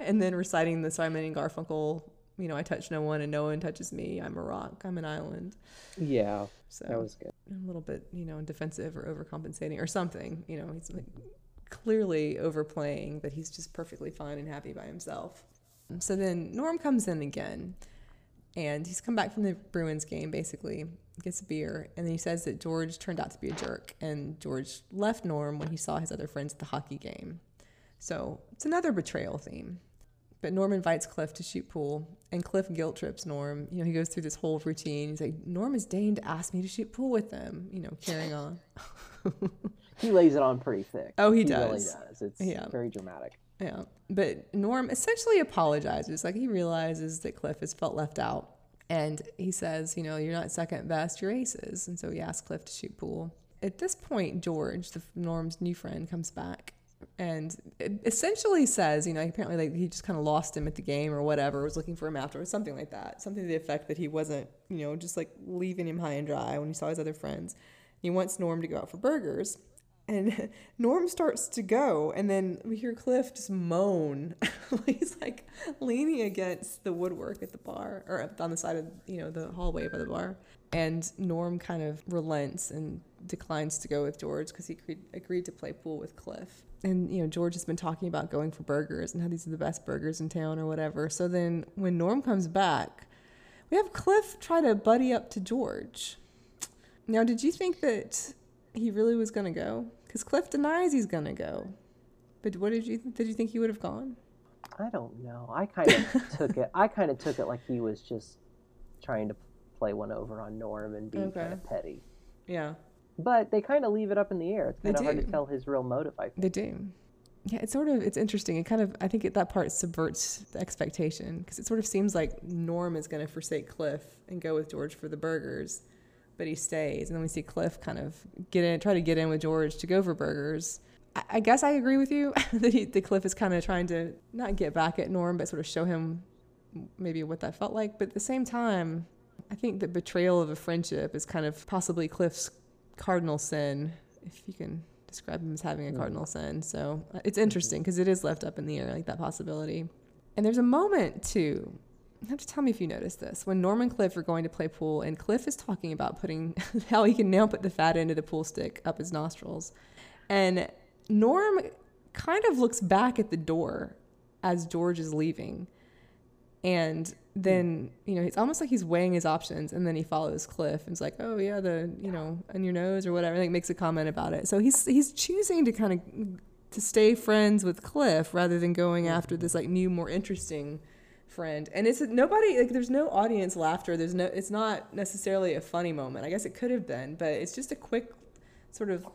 and then reciting the Simon and Garfunkel you know, I touch no one and no one touches me. I'm a rock. I'm an island. Yeah, So that was good. a little bit, you know, defensive or overcompensating or something. You know, he's like clearly overplaying, but he's just perfectly fine and happy by himself. So then Norm comes in again, and he's come back from the Bruins game basically, gets a beer, and then he says that George turned out to be a jerk, and George left Norm when he saw his other friends at the hockey game. So it's another betrayal theme. But Norm invites Cliff to shoot pool, and Cliff guilt trips Norm. You know, he goes through this whole routine. He's like, Norm has deigned to ask me to shoot pool with them, you know, carrying on. He lays it on pretty thick. Oh, he really does. Really does. It's Yeah. very dramatic. Yeah. But Norm essentially apologizes. Like, he realizes that Cliff has felt left out. And he says, you know, you're not second best, you're aces. And so he asks Cliff to shoot pool. At this point, George, the Norm's new friend, comes back and essentially says, you know, apparently like he just kind of lost him at the game or whatever, was looking for him afterwards, something like that. Something to the effect that he wasn't, you know, just like leaving him high and dry when he saw his other friends. He wants Norm to go out for burgers. And Norm starts to go, and then we hear Cliff just moan. He's like leaning against the woodwork at the bar, or on the side of you know the hallway by the bar. And Norm kind of relents and declines to go with George because he agreed to play pool with Cliff. And you know George has been talking about going for burgers and how these are the best burgers in town or whatever. So then when Norm comes back, we have Cliff try to buddy up to George. Now, did you think that he really was going to go? Because Cliff denies he's going to go. But what did you did you think he would have gone? I don't know. I kind of took it. I kind of took it like he was just trying to play one over on Norm and be Okay. kind of petty. Yeah, But they kind of leave it up in the air. It's kind of hard to tell his real motive. I think. they do. Yeah, it's sort of it's interesting. It kind of I think it, that part subverts the expectation because it sort of seems like Norm is going to forsake Cliff and go with George for the burgers, but he stays, and then we see Cliff kind of get in, try to get in with George to go for burgers. I, I guess I agree with you that he, the Cliff is kind of trying to not get back at Norm, but sort of show him maybe what that felt like. But at the same time, I think the betrayal of a friendship is kind of possibly Cliff's cardinal sin, if you can describe him as having a cardinal sin. So uh, it's interesting because it is left up in the air, like that possibility. And there's a moment too You have to tell me if you noticed this. When Norm and Cliff are going to play pool, and Cliff is talking about putting how he can now put the fat end of the pool stick up his nostrils, and Norm kind of looks back at the door as George is leaving, and then you know it's almost like he's weighing his options, and then he follows Cliff and is like, "Oh yeah, the you know on your nose or whatever." Like makes a comment about it. So he's he's choosing to kind of to stay friends with Cliff rather than going mm-hmm. after this like new, more interesting friend. And it's nobody like there's no audience laughter. There's no it's not necessarily a funny moment. I guess it could have been, but it's just a quick sort of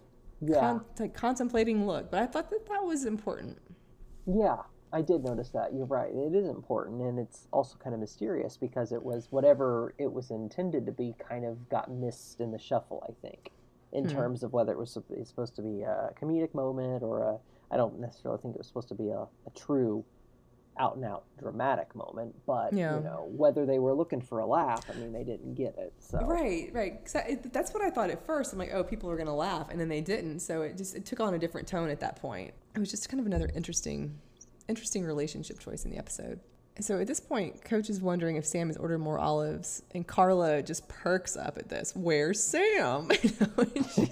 yeah. con- like contemplating look. But I thought that that was important. Yeah, I did notice that. You're right. It is important, and it's also kind of mysterious because it was whatever it was intended to be. Kind of got missed in the shuffle. I think, in hmm. terms of whether it was supposed to be a comedic moment or a. I don't necessarily think it was supposed to be a, a true out and out dramatic moment, but yeah. you know whether they were looking for a laugh, I mean they didn't get it. So right, right. that's what I thought at first. I'm like, oh, people are gonna laugh, and then they didn't. So it just it took on a different tone at that point. It was just kind of another interesting, interesting relationship choice in the episode. So at this point, Coach is wondering if Sam has ordered more olives, and Carla just perks up at this. Where's Sam? you know, she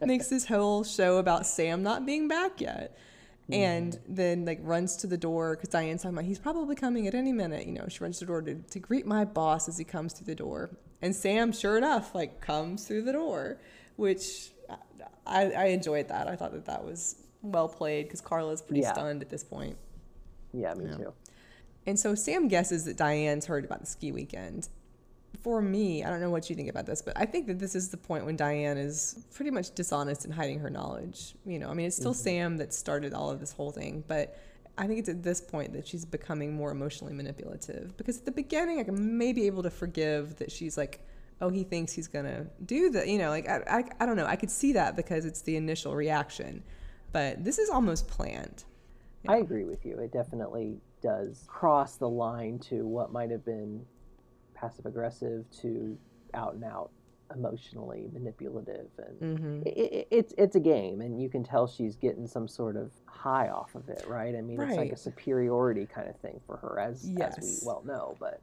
makes this whole show about Sam not being back yet mm-hmm. and then like runs to the door because Diane's talking about he's probably coming at any minute. You know, she runs to the door to, to greet my boss as he comes through the door, and Sam, sure enough, like comes through the door, which I, I enjoyed that. I thought that that was well played because Carla's pretty yeah. stunned at this point. Yeah, me too. And so Sam guesses that Diane's heard about the ski weekend, for me, I don't know what you think about this, but I think that this is the point when Diane is pretty much dishonest in hiding her knowledge. You know, I mean, it's still mm-hmm. Sam that started all of this whole thing, but I think it's at this point that she's becoming more emotionally manipulative because at the beginning, I can maybe able to forgive that she's like, oh, he thinks he's gonna do that. You know, like I, I, I don't know. I could see that because it's the initial reaction, but this is almost planned. I agree with you. It definitely does cross the line to what might have been passive aggressive to out and out emotionally manipulative and mm-hmm. it, it, it's it's a game and you can tell she's getting some sort of high off of it right i mean right. it's like a superiority kind of thing for her as yes. as we well know but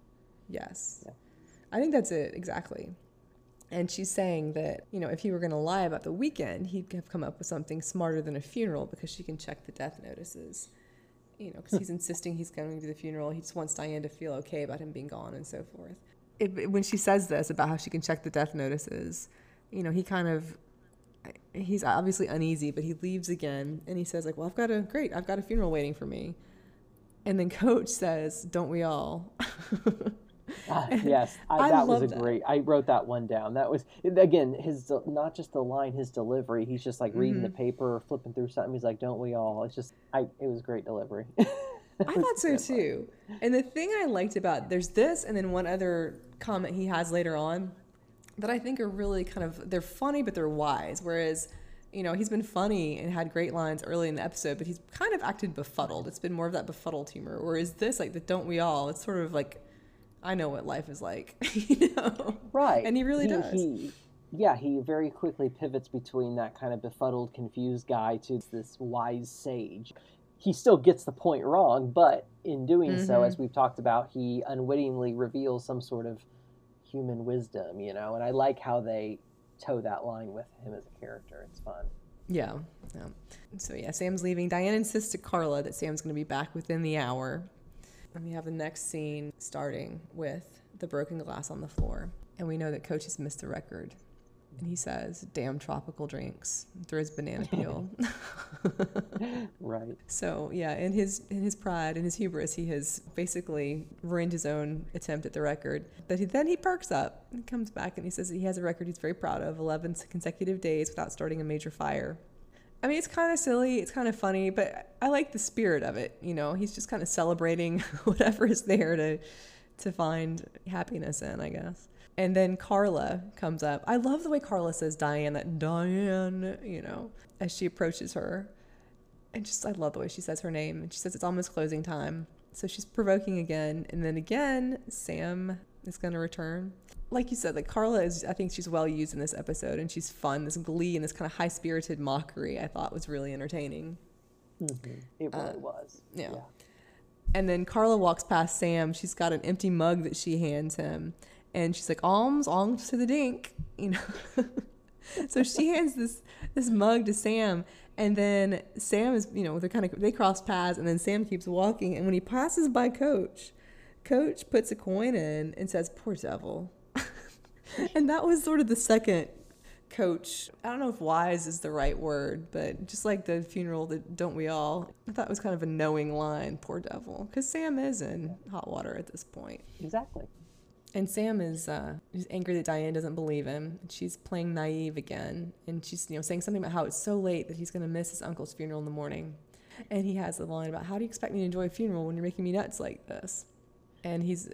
yes yeah. i think that's it exactly and she's saying that you know if he were going to lie about the weekend he'd have come up with something smarter than a funeral because she can check the death notices you know, because he's hmm. insisting he's going to the funeral. He just wants Diane to feel okay about him being gone and so forth. It, it, when she says this about how she can check the death notices, you know, he kind of, he's obviously uneasy, but he leaves again and he says like, well, I've got a, great, I've got a funeral waiting for me. And then coach says, don't we all? Uh, yes, I, that was a that. great. I wrote that one down. That was again his not just the line, his delivery. He's just like reading mm-hmm. the paper, or flipping through something. He's like, "Don't we all?" It's just, I. It was great delivery. I thought so too. And the thing I liked about there's this, and then one other comment he has later on that I think are really kind of they're funny, but they're wise. Whereas you know, he's been funny and had great lines early in the episode, but he's kind of acted befuddled. It's been more of that befuddled humor. Whereas this, like the "Don't we all," it's sort of like I know what life is like, you know? Right. And he really he, does. He, yeah, he very quickly pivots between that kind of befuddled, confused guy to this wise sage. He still gets the point wrong, but in doing mm-hmm. so, as we've talked about, he unwittingly reveals some sort of human wisdom, you know? And I like how they toe that line with him as a character. It's fun. Yeah. yeah. So, yeah, Sam's leaving. Diane insists to Carla that Sam's going to be back within the hour. And we have the next scene starting with the broken glass on the floor. And we know that Coach has missed the record. And he says, damn tropical drinks through his banana peel. right. So yeah, in his in his pride and his hubris, he has basically ruined his own attempt at the record. But he, then he perks up and comes back and he says he has a record he's very proud of 11 consecutive days without starting a major fire. I mean, it's kind of silly, it's kind of funny, but I like the spirit of it. You know, he's just kind of celebrating whatever is there to to find happiness in, I guess. And then Carla comes up. I love the way Carla says Diane, that Diane, you know, as she approaches her. And just, I love the way she says her name. And she says it's almost closing time. So she's provoking again. And then again, Sam is going to return like you said, like Carla is, I think she's well used in this episode and she's fun. This glee and this kind of high spirited mockery I thought was really entertaining. Mm-hmm. It really uh, was. Yeah. yeah. And then Carla walks past Sam. She's got an empty mug that she hands him. And she's like, alms, alms to the dink, you know. so she hands this this mug to Sam. And then Sam is, you know, they're kind of, they cross paths. And then Sam keeps walking. And when he passes by Coach, Coach puts a coin in and says, poor devil. and that was sort of the second coach. I don't know if wise is the right word, but just like the funeral that don't we all? I thought it was kind of a knowing line, poor devil, because Sam is in hot water at this point. Exactly. And Sam is uh, he's angry that Diane doesn't believe him. She's playing naive again, and she's you know saying something about how it's so late that he's going to miss his uncle's funeral in the morning. And he has the line about how do you expect me to enjoy a funeral when you're making me nuts like this? And he's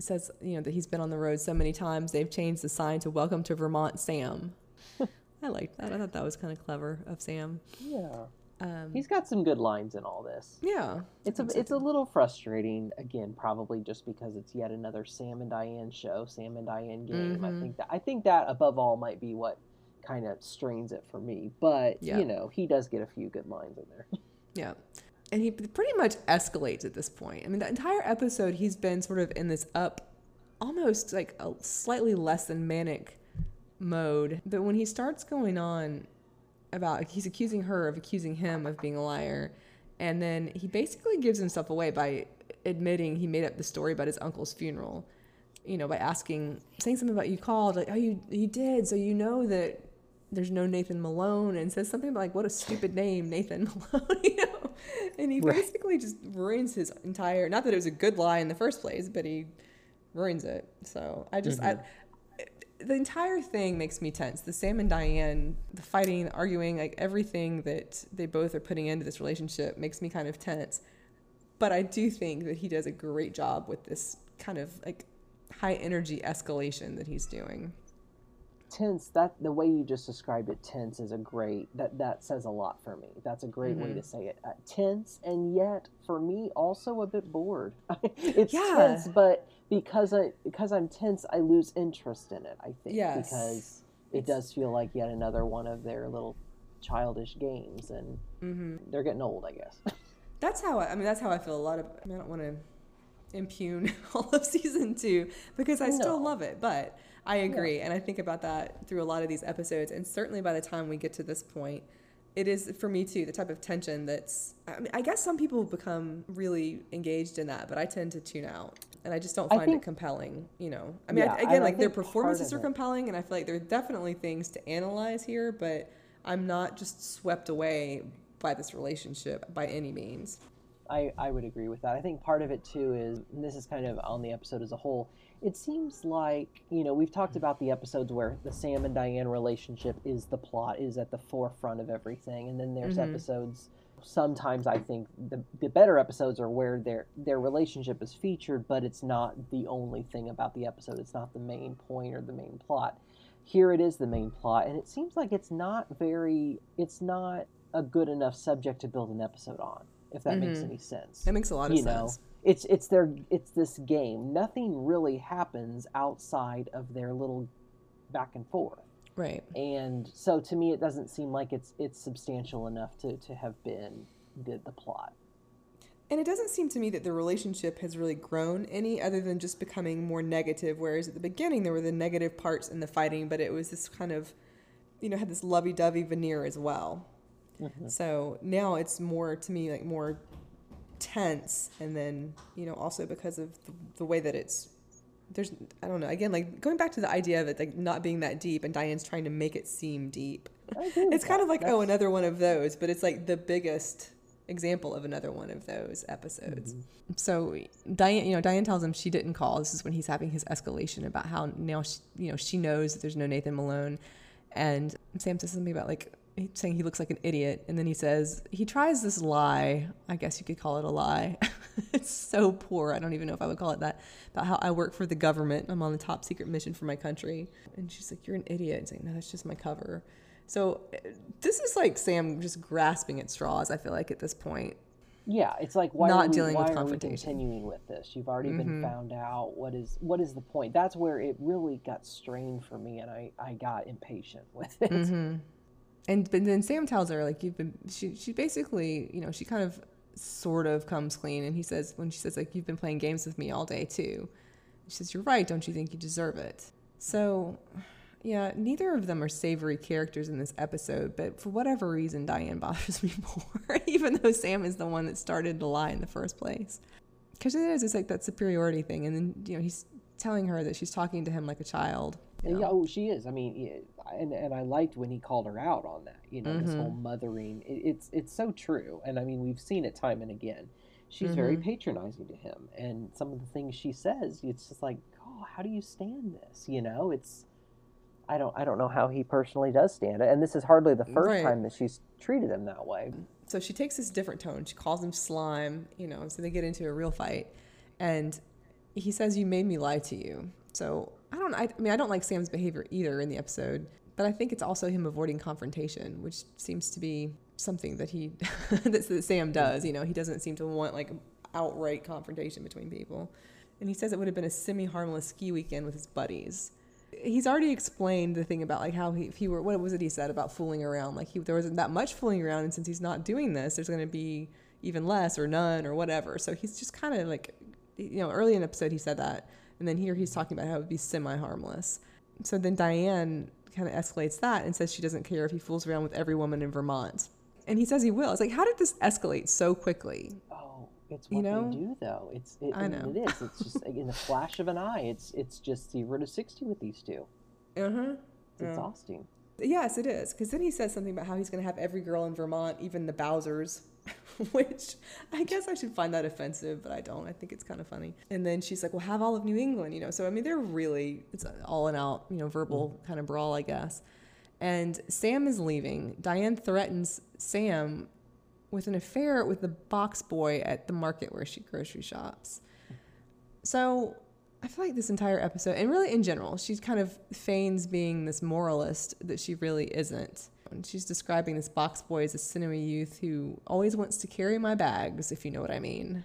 says you know that he's been on the road so many times they've changed the sign to "Welcome to Vermont, Sam." I liked that. I thought that was kind of clever of Sam. Yeah. Um, He's got some good lines in all this. Yeah, it's a it's a little frustrating again, probably just because it's yet another Sam and Diane show, Sam and Diane game. Mm-hmm. I think that I think that above all might be what kind of strains it for me. But yeah. you know, he does get a few good lines in there. Yeah, and he pretty much escalates at this point. I mean, the entire episode he's been sort of in this up, almost like a slightly less than manic mode. But when he starts going on about, he's accusing her of accusing him of being a liar, and then he basically gives himself away by admitting he made up the story about his uncle's funeral. You know, by asking, saying something about you called, like, oh, you you did, so you know that there's no Nathan Malone, and says something like, what a stupid name, Nathan Malone. you know, and he right. basically just ruins his entire. Not that it was a good lie in the first place, but he ruins it. So I just mm-hmm. I the entire thing makes me tense. The Sam and Diane, the fighting, the arguing, like everything that they both are putting into this relationship makes me kind of tense. But I do think that he does a great job with this kind of like high energy escalation that he's doing tense that the way you just described it tense is a great that that says a lot for me that's a great mm-hmm. way to say it uh, tense and yet for me also a bit bored it's yeah. tense but because i because i'm tense i lose interest in it i think yes. because it it's... does feel like yet another one of their little childish games and mm-hmm. they're getting old i guess that's how I, I mean that's how i feel a lot of I, mean, I don't want to impugn all of season two because i still love it but I agree. Yeah. And I think about that through a lot of these episodes. And certainly by the time we get to this point, it is for me too the type of tension that's I mean I guess some people become really engaged in that but I tend to tune out and I just don't find think, it compelling you know I mean yeah, I, again I, like their performances are compelling and I feel like there are definitely things to analyze here but I'm not just swept away by this relationship by any means I, I would agree with that I think part of it too is this is kind of on the episode as a whole it seems like you know we've talked about the episodes where the Sam and Diane relationship is the plot is at the forefront of everything, and then there's mm-hmm. episodes. Sometimes I think the the better episodes are where their their relationship is featured, but it's not the only thing about the episode. It's not the main point or the main plot. Here it is the main plot, and it seems like it's not very. It's not a good enough subject to build an episode on. If that mm-hmm. makes any sense. That makes a lot of you sense. Know? it's it's their it's this game. Nothing really happens outside of their little back and forth. Right. And so to me it doesn't seem like it's it's substantial enough to, to have been the, the plot. And it doesn't seem to me that the relationship has really grown any other than just becoming more negative. Whereas at the beginning there were the negative parts in the fighting, but it was this kind of you know, had this lovey dovey veneer as well. Mm-hmm. So now it's more to me like more tense and then you know also because of the, the, way that it's there's i don't know again like going back to the idea of it like not being that deep and diane's trying to make it seem deep. It's kind of like That's... oh another one of those but it's like the biggest example of another one of those episodes. Mm-hmm. so diane you know diane tells him she didn't call. This is when he's having his escalation about how now she, you know she knows that there's no nathan malone. And sam says something about like saying he looks like an idiot, and then he says he tries this lie. I guess you could call it a lie. it's so poor. I don't even know if I would call it that. About how I work for the government. I'm on the top secret mission for my country, and she's like, "You're an idiot." And saying, "No, that's just my cover." So this is like Sam just grasping at straws. I feel like at this point. Yeah, it's like why not are we, dealing why with confrontation. continuing with this? You've already mm-hmm. been found out. What is what is the point? That's where it really got strained for me, and I I got impatient with it. Mm-hmm and but then Sam tells her like you've been she she basically you know she kind of sort of comes clean and he says when she says like you've been playing games with me all day too. She says you're right don't you think you deserve it? So yeah neither of them are savory characters in this episode but for whatever reason diane bothers me more even though sam is the one that started the lie in the first place. Because it is it's like that superiority thing. And then you know he's telling her that she's talking to him like a child know? Yeah, oh, she is. I mean, and and I liked when he called her out on that. You know, Mm-hmm. this whole mothering. It, it's it's so true, and I mean, we've seen it time and again. She's very Mm-hmm. patronizing to him, and some of the things she says, it's just like, oh, how do you stand this? You know, it's. I don't. I don't know how he personally does stand it, and this is hardly the first Right. time that she's treated him that way. so she takes this different tone. She calls him slime, you know, so they get into a real fight. And he says, You made me lie to you. So I don't I, I mean, I don't like Sam's behavior either in the episode, but I think it's also him avoiding confrontation, which seems to be something that he, that, Sam does. You know, he doesn't seem to want like outright confrontation between people. And he says it would have been a semi harmless ski weekend with his buddies he's already explained the thing about like how he, if he were what was it he said about fooling around like he, there wasn't that much fooling around and since he's not doing this there's going to be even less or none or whatever so he's just kind of like you know early in the episode he said that and then here he's talking about how it would be semi harmless so then diane kind of escalates that and says she doesn't care if he fools around with every woman in vermont and he says he will it's like how did this escalate so quickly Oh, it's You what know? they do, though. It's it, I know. it is. It's just in the flash of an eye. It's it's just zero to sixty with these two. uh-huh It's exhausting. Yes, it is. Because then he says something about how he's going to have every girl in Vermont, even the Bowsers, which I guess I should find that offensive, but I don't. I think it's kind of funny. And then she's like, well, have all of New England, you know. So, I mean, they're really, it's all in out, you know, verbal mm-hmm. kind of brawl, I guess. And Sam is leaving. Diane threatens Sam with an affair with the box boy at the market where she grocery shops. So I feel like this entire episode, and really in general, she kind of feigns being this moralist that she really isn't. And she's describing this box boy as a sinewy youth who always wants to carry my bags, if you know what I mean.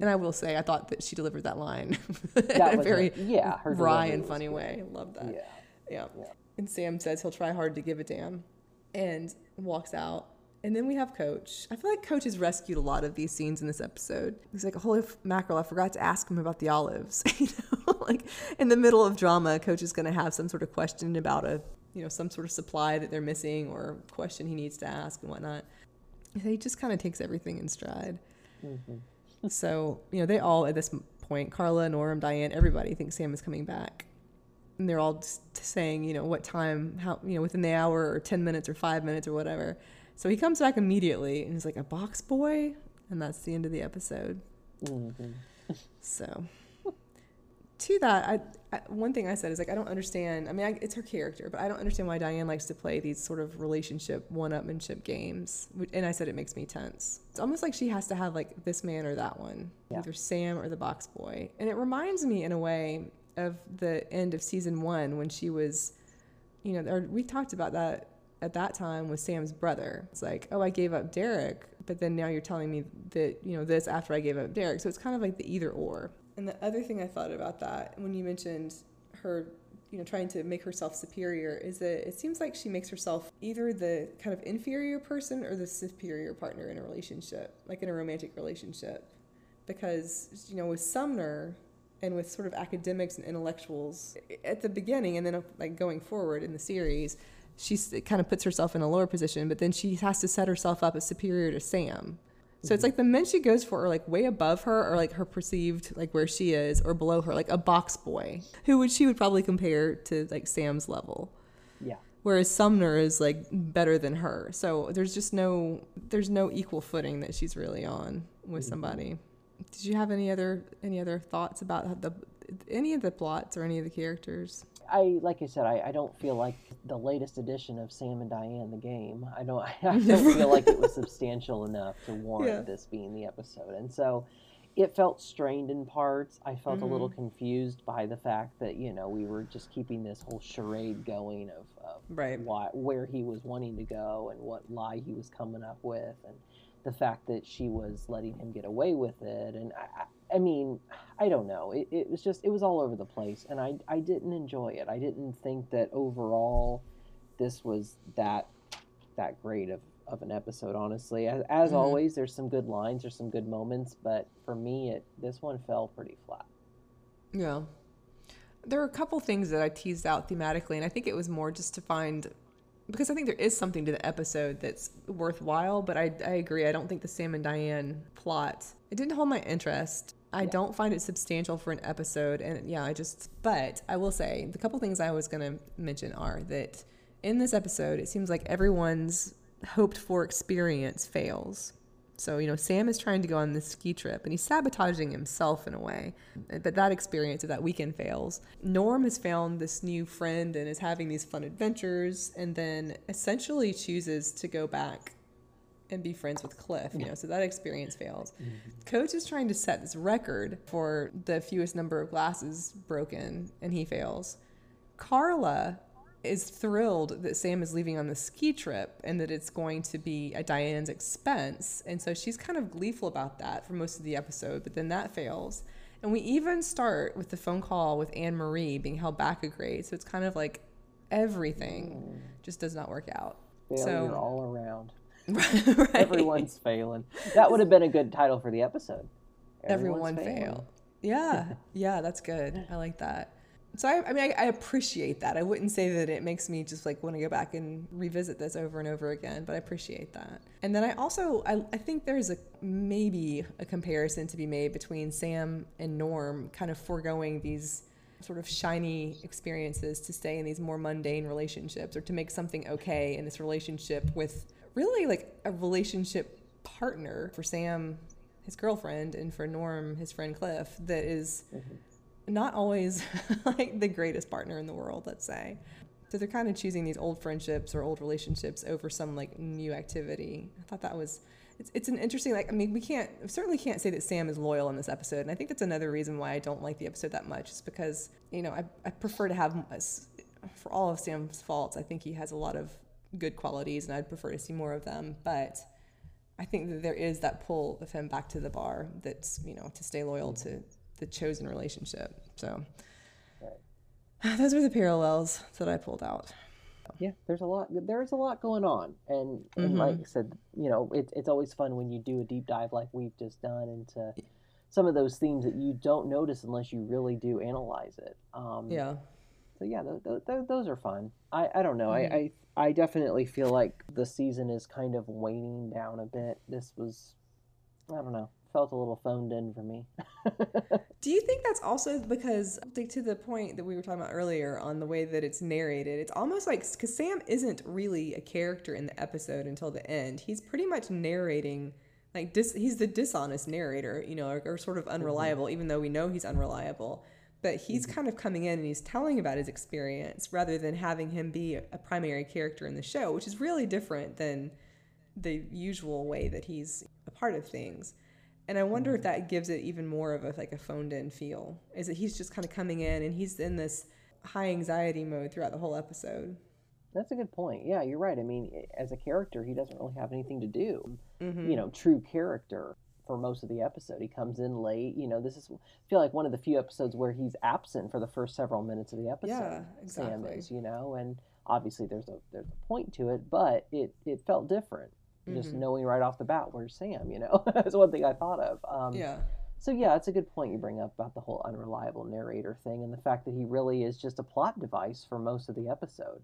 And I will say, I thought that she delivered that line in That a very yeah, her wry and funny good. way. Love that. Yeah. Yeah. Yeah. And Sam says he'll try hard to give a damn and walks out. And then we have Coach. I feel like Coach has rescued a lot of these scenes in this episode. He's like, holy f- mackerel, I forgot to ask him about the olives. you know, like in the middle of drama, Coach is going to have some sort of question about a, you know, some sort of supply that they're missing or question he needs to ask and whatnot. He just kind of takes everything in stride. Mm-hmm. So, you know, they all at this point, Carla, Norm, Diane, everybody thinks Sam is coming back. And they're all just saying, you know, what time, how, you know, within the hour or 10 minutes or five minutes or whatever. So he comes back immediately and he's like, a box boy? And that's the end of the episode. Mm-hmm. So, to that, I, I one thing I said is like I don't understand. I mean, I, it's her character, but I don't understand why Diane likes to play these sort of relationship one-upmanship games. And I said it makes me tense. It's almost like she has to have like this man or that one, Yeah. either Sam or the box boy. And it reminds me in a way of the end of season one when she was, you know, or we talked about that at that time with Sam's brother. It's like, oh, I gave up Derek, but then now you're telling me that, you know, this after I gave up Derek. So it's kind of like the either or. And the other thing I thought about that when you mentioned her, you know, trying to make herself superior is that it seems like she makes herself either the kind of inferior person or the superior partner in a relationship, like in a romantic relationship. Because, you know, with Sumner, and with sort of academics and intellectuals at the beginning and then like going forward in the series she kind of puts herself in a lower position but then she has to set herself up as superior to sam so it's mm-hmm. like the men she goes for are like way above her or like her perceived like where she is or below her like a box boy who would she would probably compare to like sam's level Yeah. whereas Sumner is like better than her. So there's just no there's no equal footing that she's really on with mm-hmm. somebody. Did you have any other any other thoughts about the any of the plots or any of the characters? I like I said, I, I don't feel like the latest edition of Sam and Diane the game. I don't I don't feel like it was substantial enough to warrant Yeah. this being the episode. And so it felt strained in parts. I felt a little Mm-hmm. confused by the fact that, you know, we were just keeping this whole charade going of, of Right. why, where he was wanting to go and what lie he was coming up with and the fact that she was letting him get away with it and I, I- mean I don't know it, it was just it was all over the place and I, I didn't enjoy it I didn't think that overall this was that that great of, of an episode. Honestly, as, as mm-hmm. always, there's some good lines, there's some good moments, but for me, it this one fell pretty flat. Yeah, there are a couple things that I teased out thematically, and I think it was more just to find because I think there is something to the episode that's worthwhile. But I, I agree. I don't think the Sam and Diane plot it didn't hold my interest. I yeah. don't find it substantial for an episode, and yeah, I just. But I will say the couple things I was going to mention are that in this episode, it seems like everyone's hoped for experience fails. So, you know, Sam is trying to go on this ski trip and he's sabotaging himself in a way. But that experience of that weekend fails. Norm has found this new friend and is having these fun adventures and then essentially chooses to go back and be friends with Cliff, you know, so that experience fails. Mm-hmm. Coach is trying to set this record for the fewest number of glasses broken and he fails. Carla is thrilled that Sam is leaving on the ski trip and that it's going to be at Diane's expense. And so she's kind of gleeful about that for most of the episode, but then that fails. And we even start with the phone call with Anne Marie being held back a grade. So it's kind of like everything mm. just does not work out. Failure so, all around. right. Everyone's failing. That would have been a good title for the episode. Everyone fail. Yeah. yeah, that's good. I like that so I, I mean, I, I, appreciate that. I wouldn't say that it makes me just like want to go back and revisit this over and over again, but I appreciate that. And then I also, I, I think there's a maybe a comparison to be made between Sam and Norm, kind of foregoing these sort of shiny experiences to stay in these more mundane relationships or to make something okay in this relationship with really like a relationship partner for Sam, his girlfriend, and for Norm, his friend Cliff, that is, mm-hmm not always like the greatest partner in the world, let's say. So they're kind of choosing these old friendships or old relationships over some like new activity. I thought that was it's, it's an interesting like I mean we can't certainly can't say that Sam is loyal in this episode, and I think that's another reason why I don't like the episode that much. Is because you know I, I prefer to have for all of Sam's faults, I think he has a lot of good qualities, and I'd prefer to see more of them. But I think that there is that pull of him back to the bar that's you know to stay loyal to the chosen relationship. So those are the parallels that I pulled out. Yeah, there's a lot. There's a lot going on, and, and mm-hmm. like I said, you know, it, it's always fun when you do a deep dive like we've just done into some of those themes that you don't notice unless you really do analyze it. Um, yeah. So yeah, th- th- those are fun. I, I don't know. Mm-hmm. I, I I definitely feel like the season is kind of waning down a bit. This was, I don't know felt a little phoned in for me. Do you think that's also because, to the point that we were talking about earlier on the way that it's narrated, it's almost like because Sam isn't really a character in the episode until the end. He's pretty much narrating, like, dis- he's the dishonest narrator, you know, or, or sort of mm-hmm. unreliable, mm-hmm. even though we know he's unreliable. But he's mm-hmm. kind of coming in and he's telling about his experience rather than having him be a primary character in the show, which is really different than the usual way that he's a part of things. And I wonder if mm. that gives it even more of a like a phoned in feel. Is that he's just kind of coming in and he's in this high anxiety mode throughout the whole episode. That's a good point. Yeah, you're right. I mean, as a character, he doesn't really have anything to do. Mm-hmm. You know, true character for most of the episode. He comes in late. You know, this is I feel like one of the few episodes where he's absent for the first several minutes of the episode. Yeah, exactly. Sam is, you know, and obviously there's a there's a point to it, but it it felt different mm-hmm. just knowing right off the bat where's Sam. You know, that's one thing I thought of. Um, yeah. So yeah, it's a good point you bring up about the whole unreliable narrator thing and the fact that he really is just a plot device for most of the episode,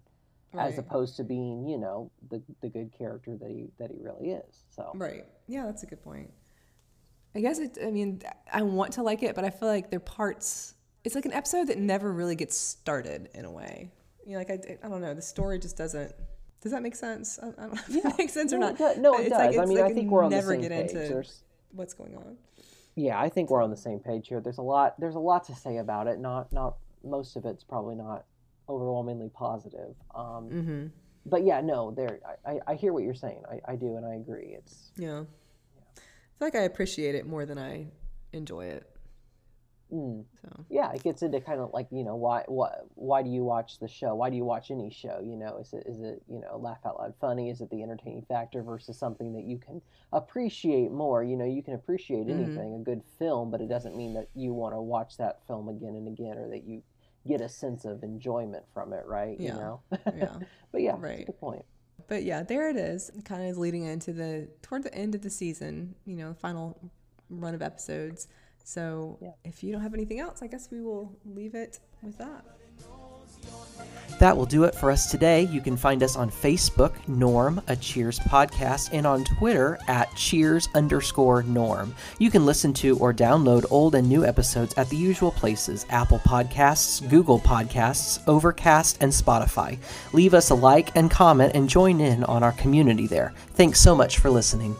right. as opposed to being you know the the good character that he that he really is. So right, yeah, that's a good point. I guess it. I mean, I want to like it, but I feel like there are parts. It's like an episode that never really gets started in a way. You know, like I, I don't know, the story just doesn't does that make sense? I, don't know if yeah. it makes sense no, or not. It. No, it does. Like, I mean, like I think we're on the same page. There's... what's going on. Yeah, I think we're on the same page here. There's a lot. There's a lot to say about it. Not not most of it's probably not overwhelmingly positive. Um, mm-hmm. But yeah, no, there. I, I hear what you're saying. I, I do, and I agree. It's yeah. Feel like I appreciate it more than I enjoy it. Mm. So yeah, it gets into kind of like you know why why why do you watch the show? Why do you watch any show? You know, is it is it you know laugh out loud funny? Is it the entertaining factor versus something that you can appreciate more? You know, you can appreciate mm-hmm. anything, mm-hmm. a good film, but it doesn't mean that you want to watch that film again and again, or that you get a sense of enjoyment from it, right? Yeah. You know. yeah. but yeah, right. good point. But yeah, there it is. Kind of leading into the toward the end of the season, you know, final run of episodes. So Yeah. if you don't have anything else, I guess we will leave it with that. That will do it for us today. You can find us on Facebook, Norm, a Cheers podcast, and on Twitter at Cheers underscore Norm. You can listen to or download old and new episodes at the usual places Apple Podcasts, Google Podcasts, Overcast, and Spotify. Leave us a like and comment and join in on our community there. Thanks so much for listening.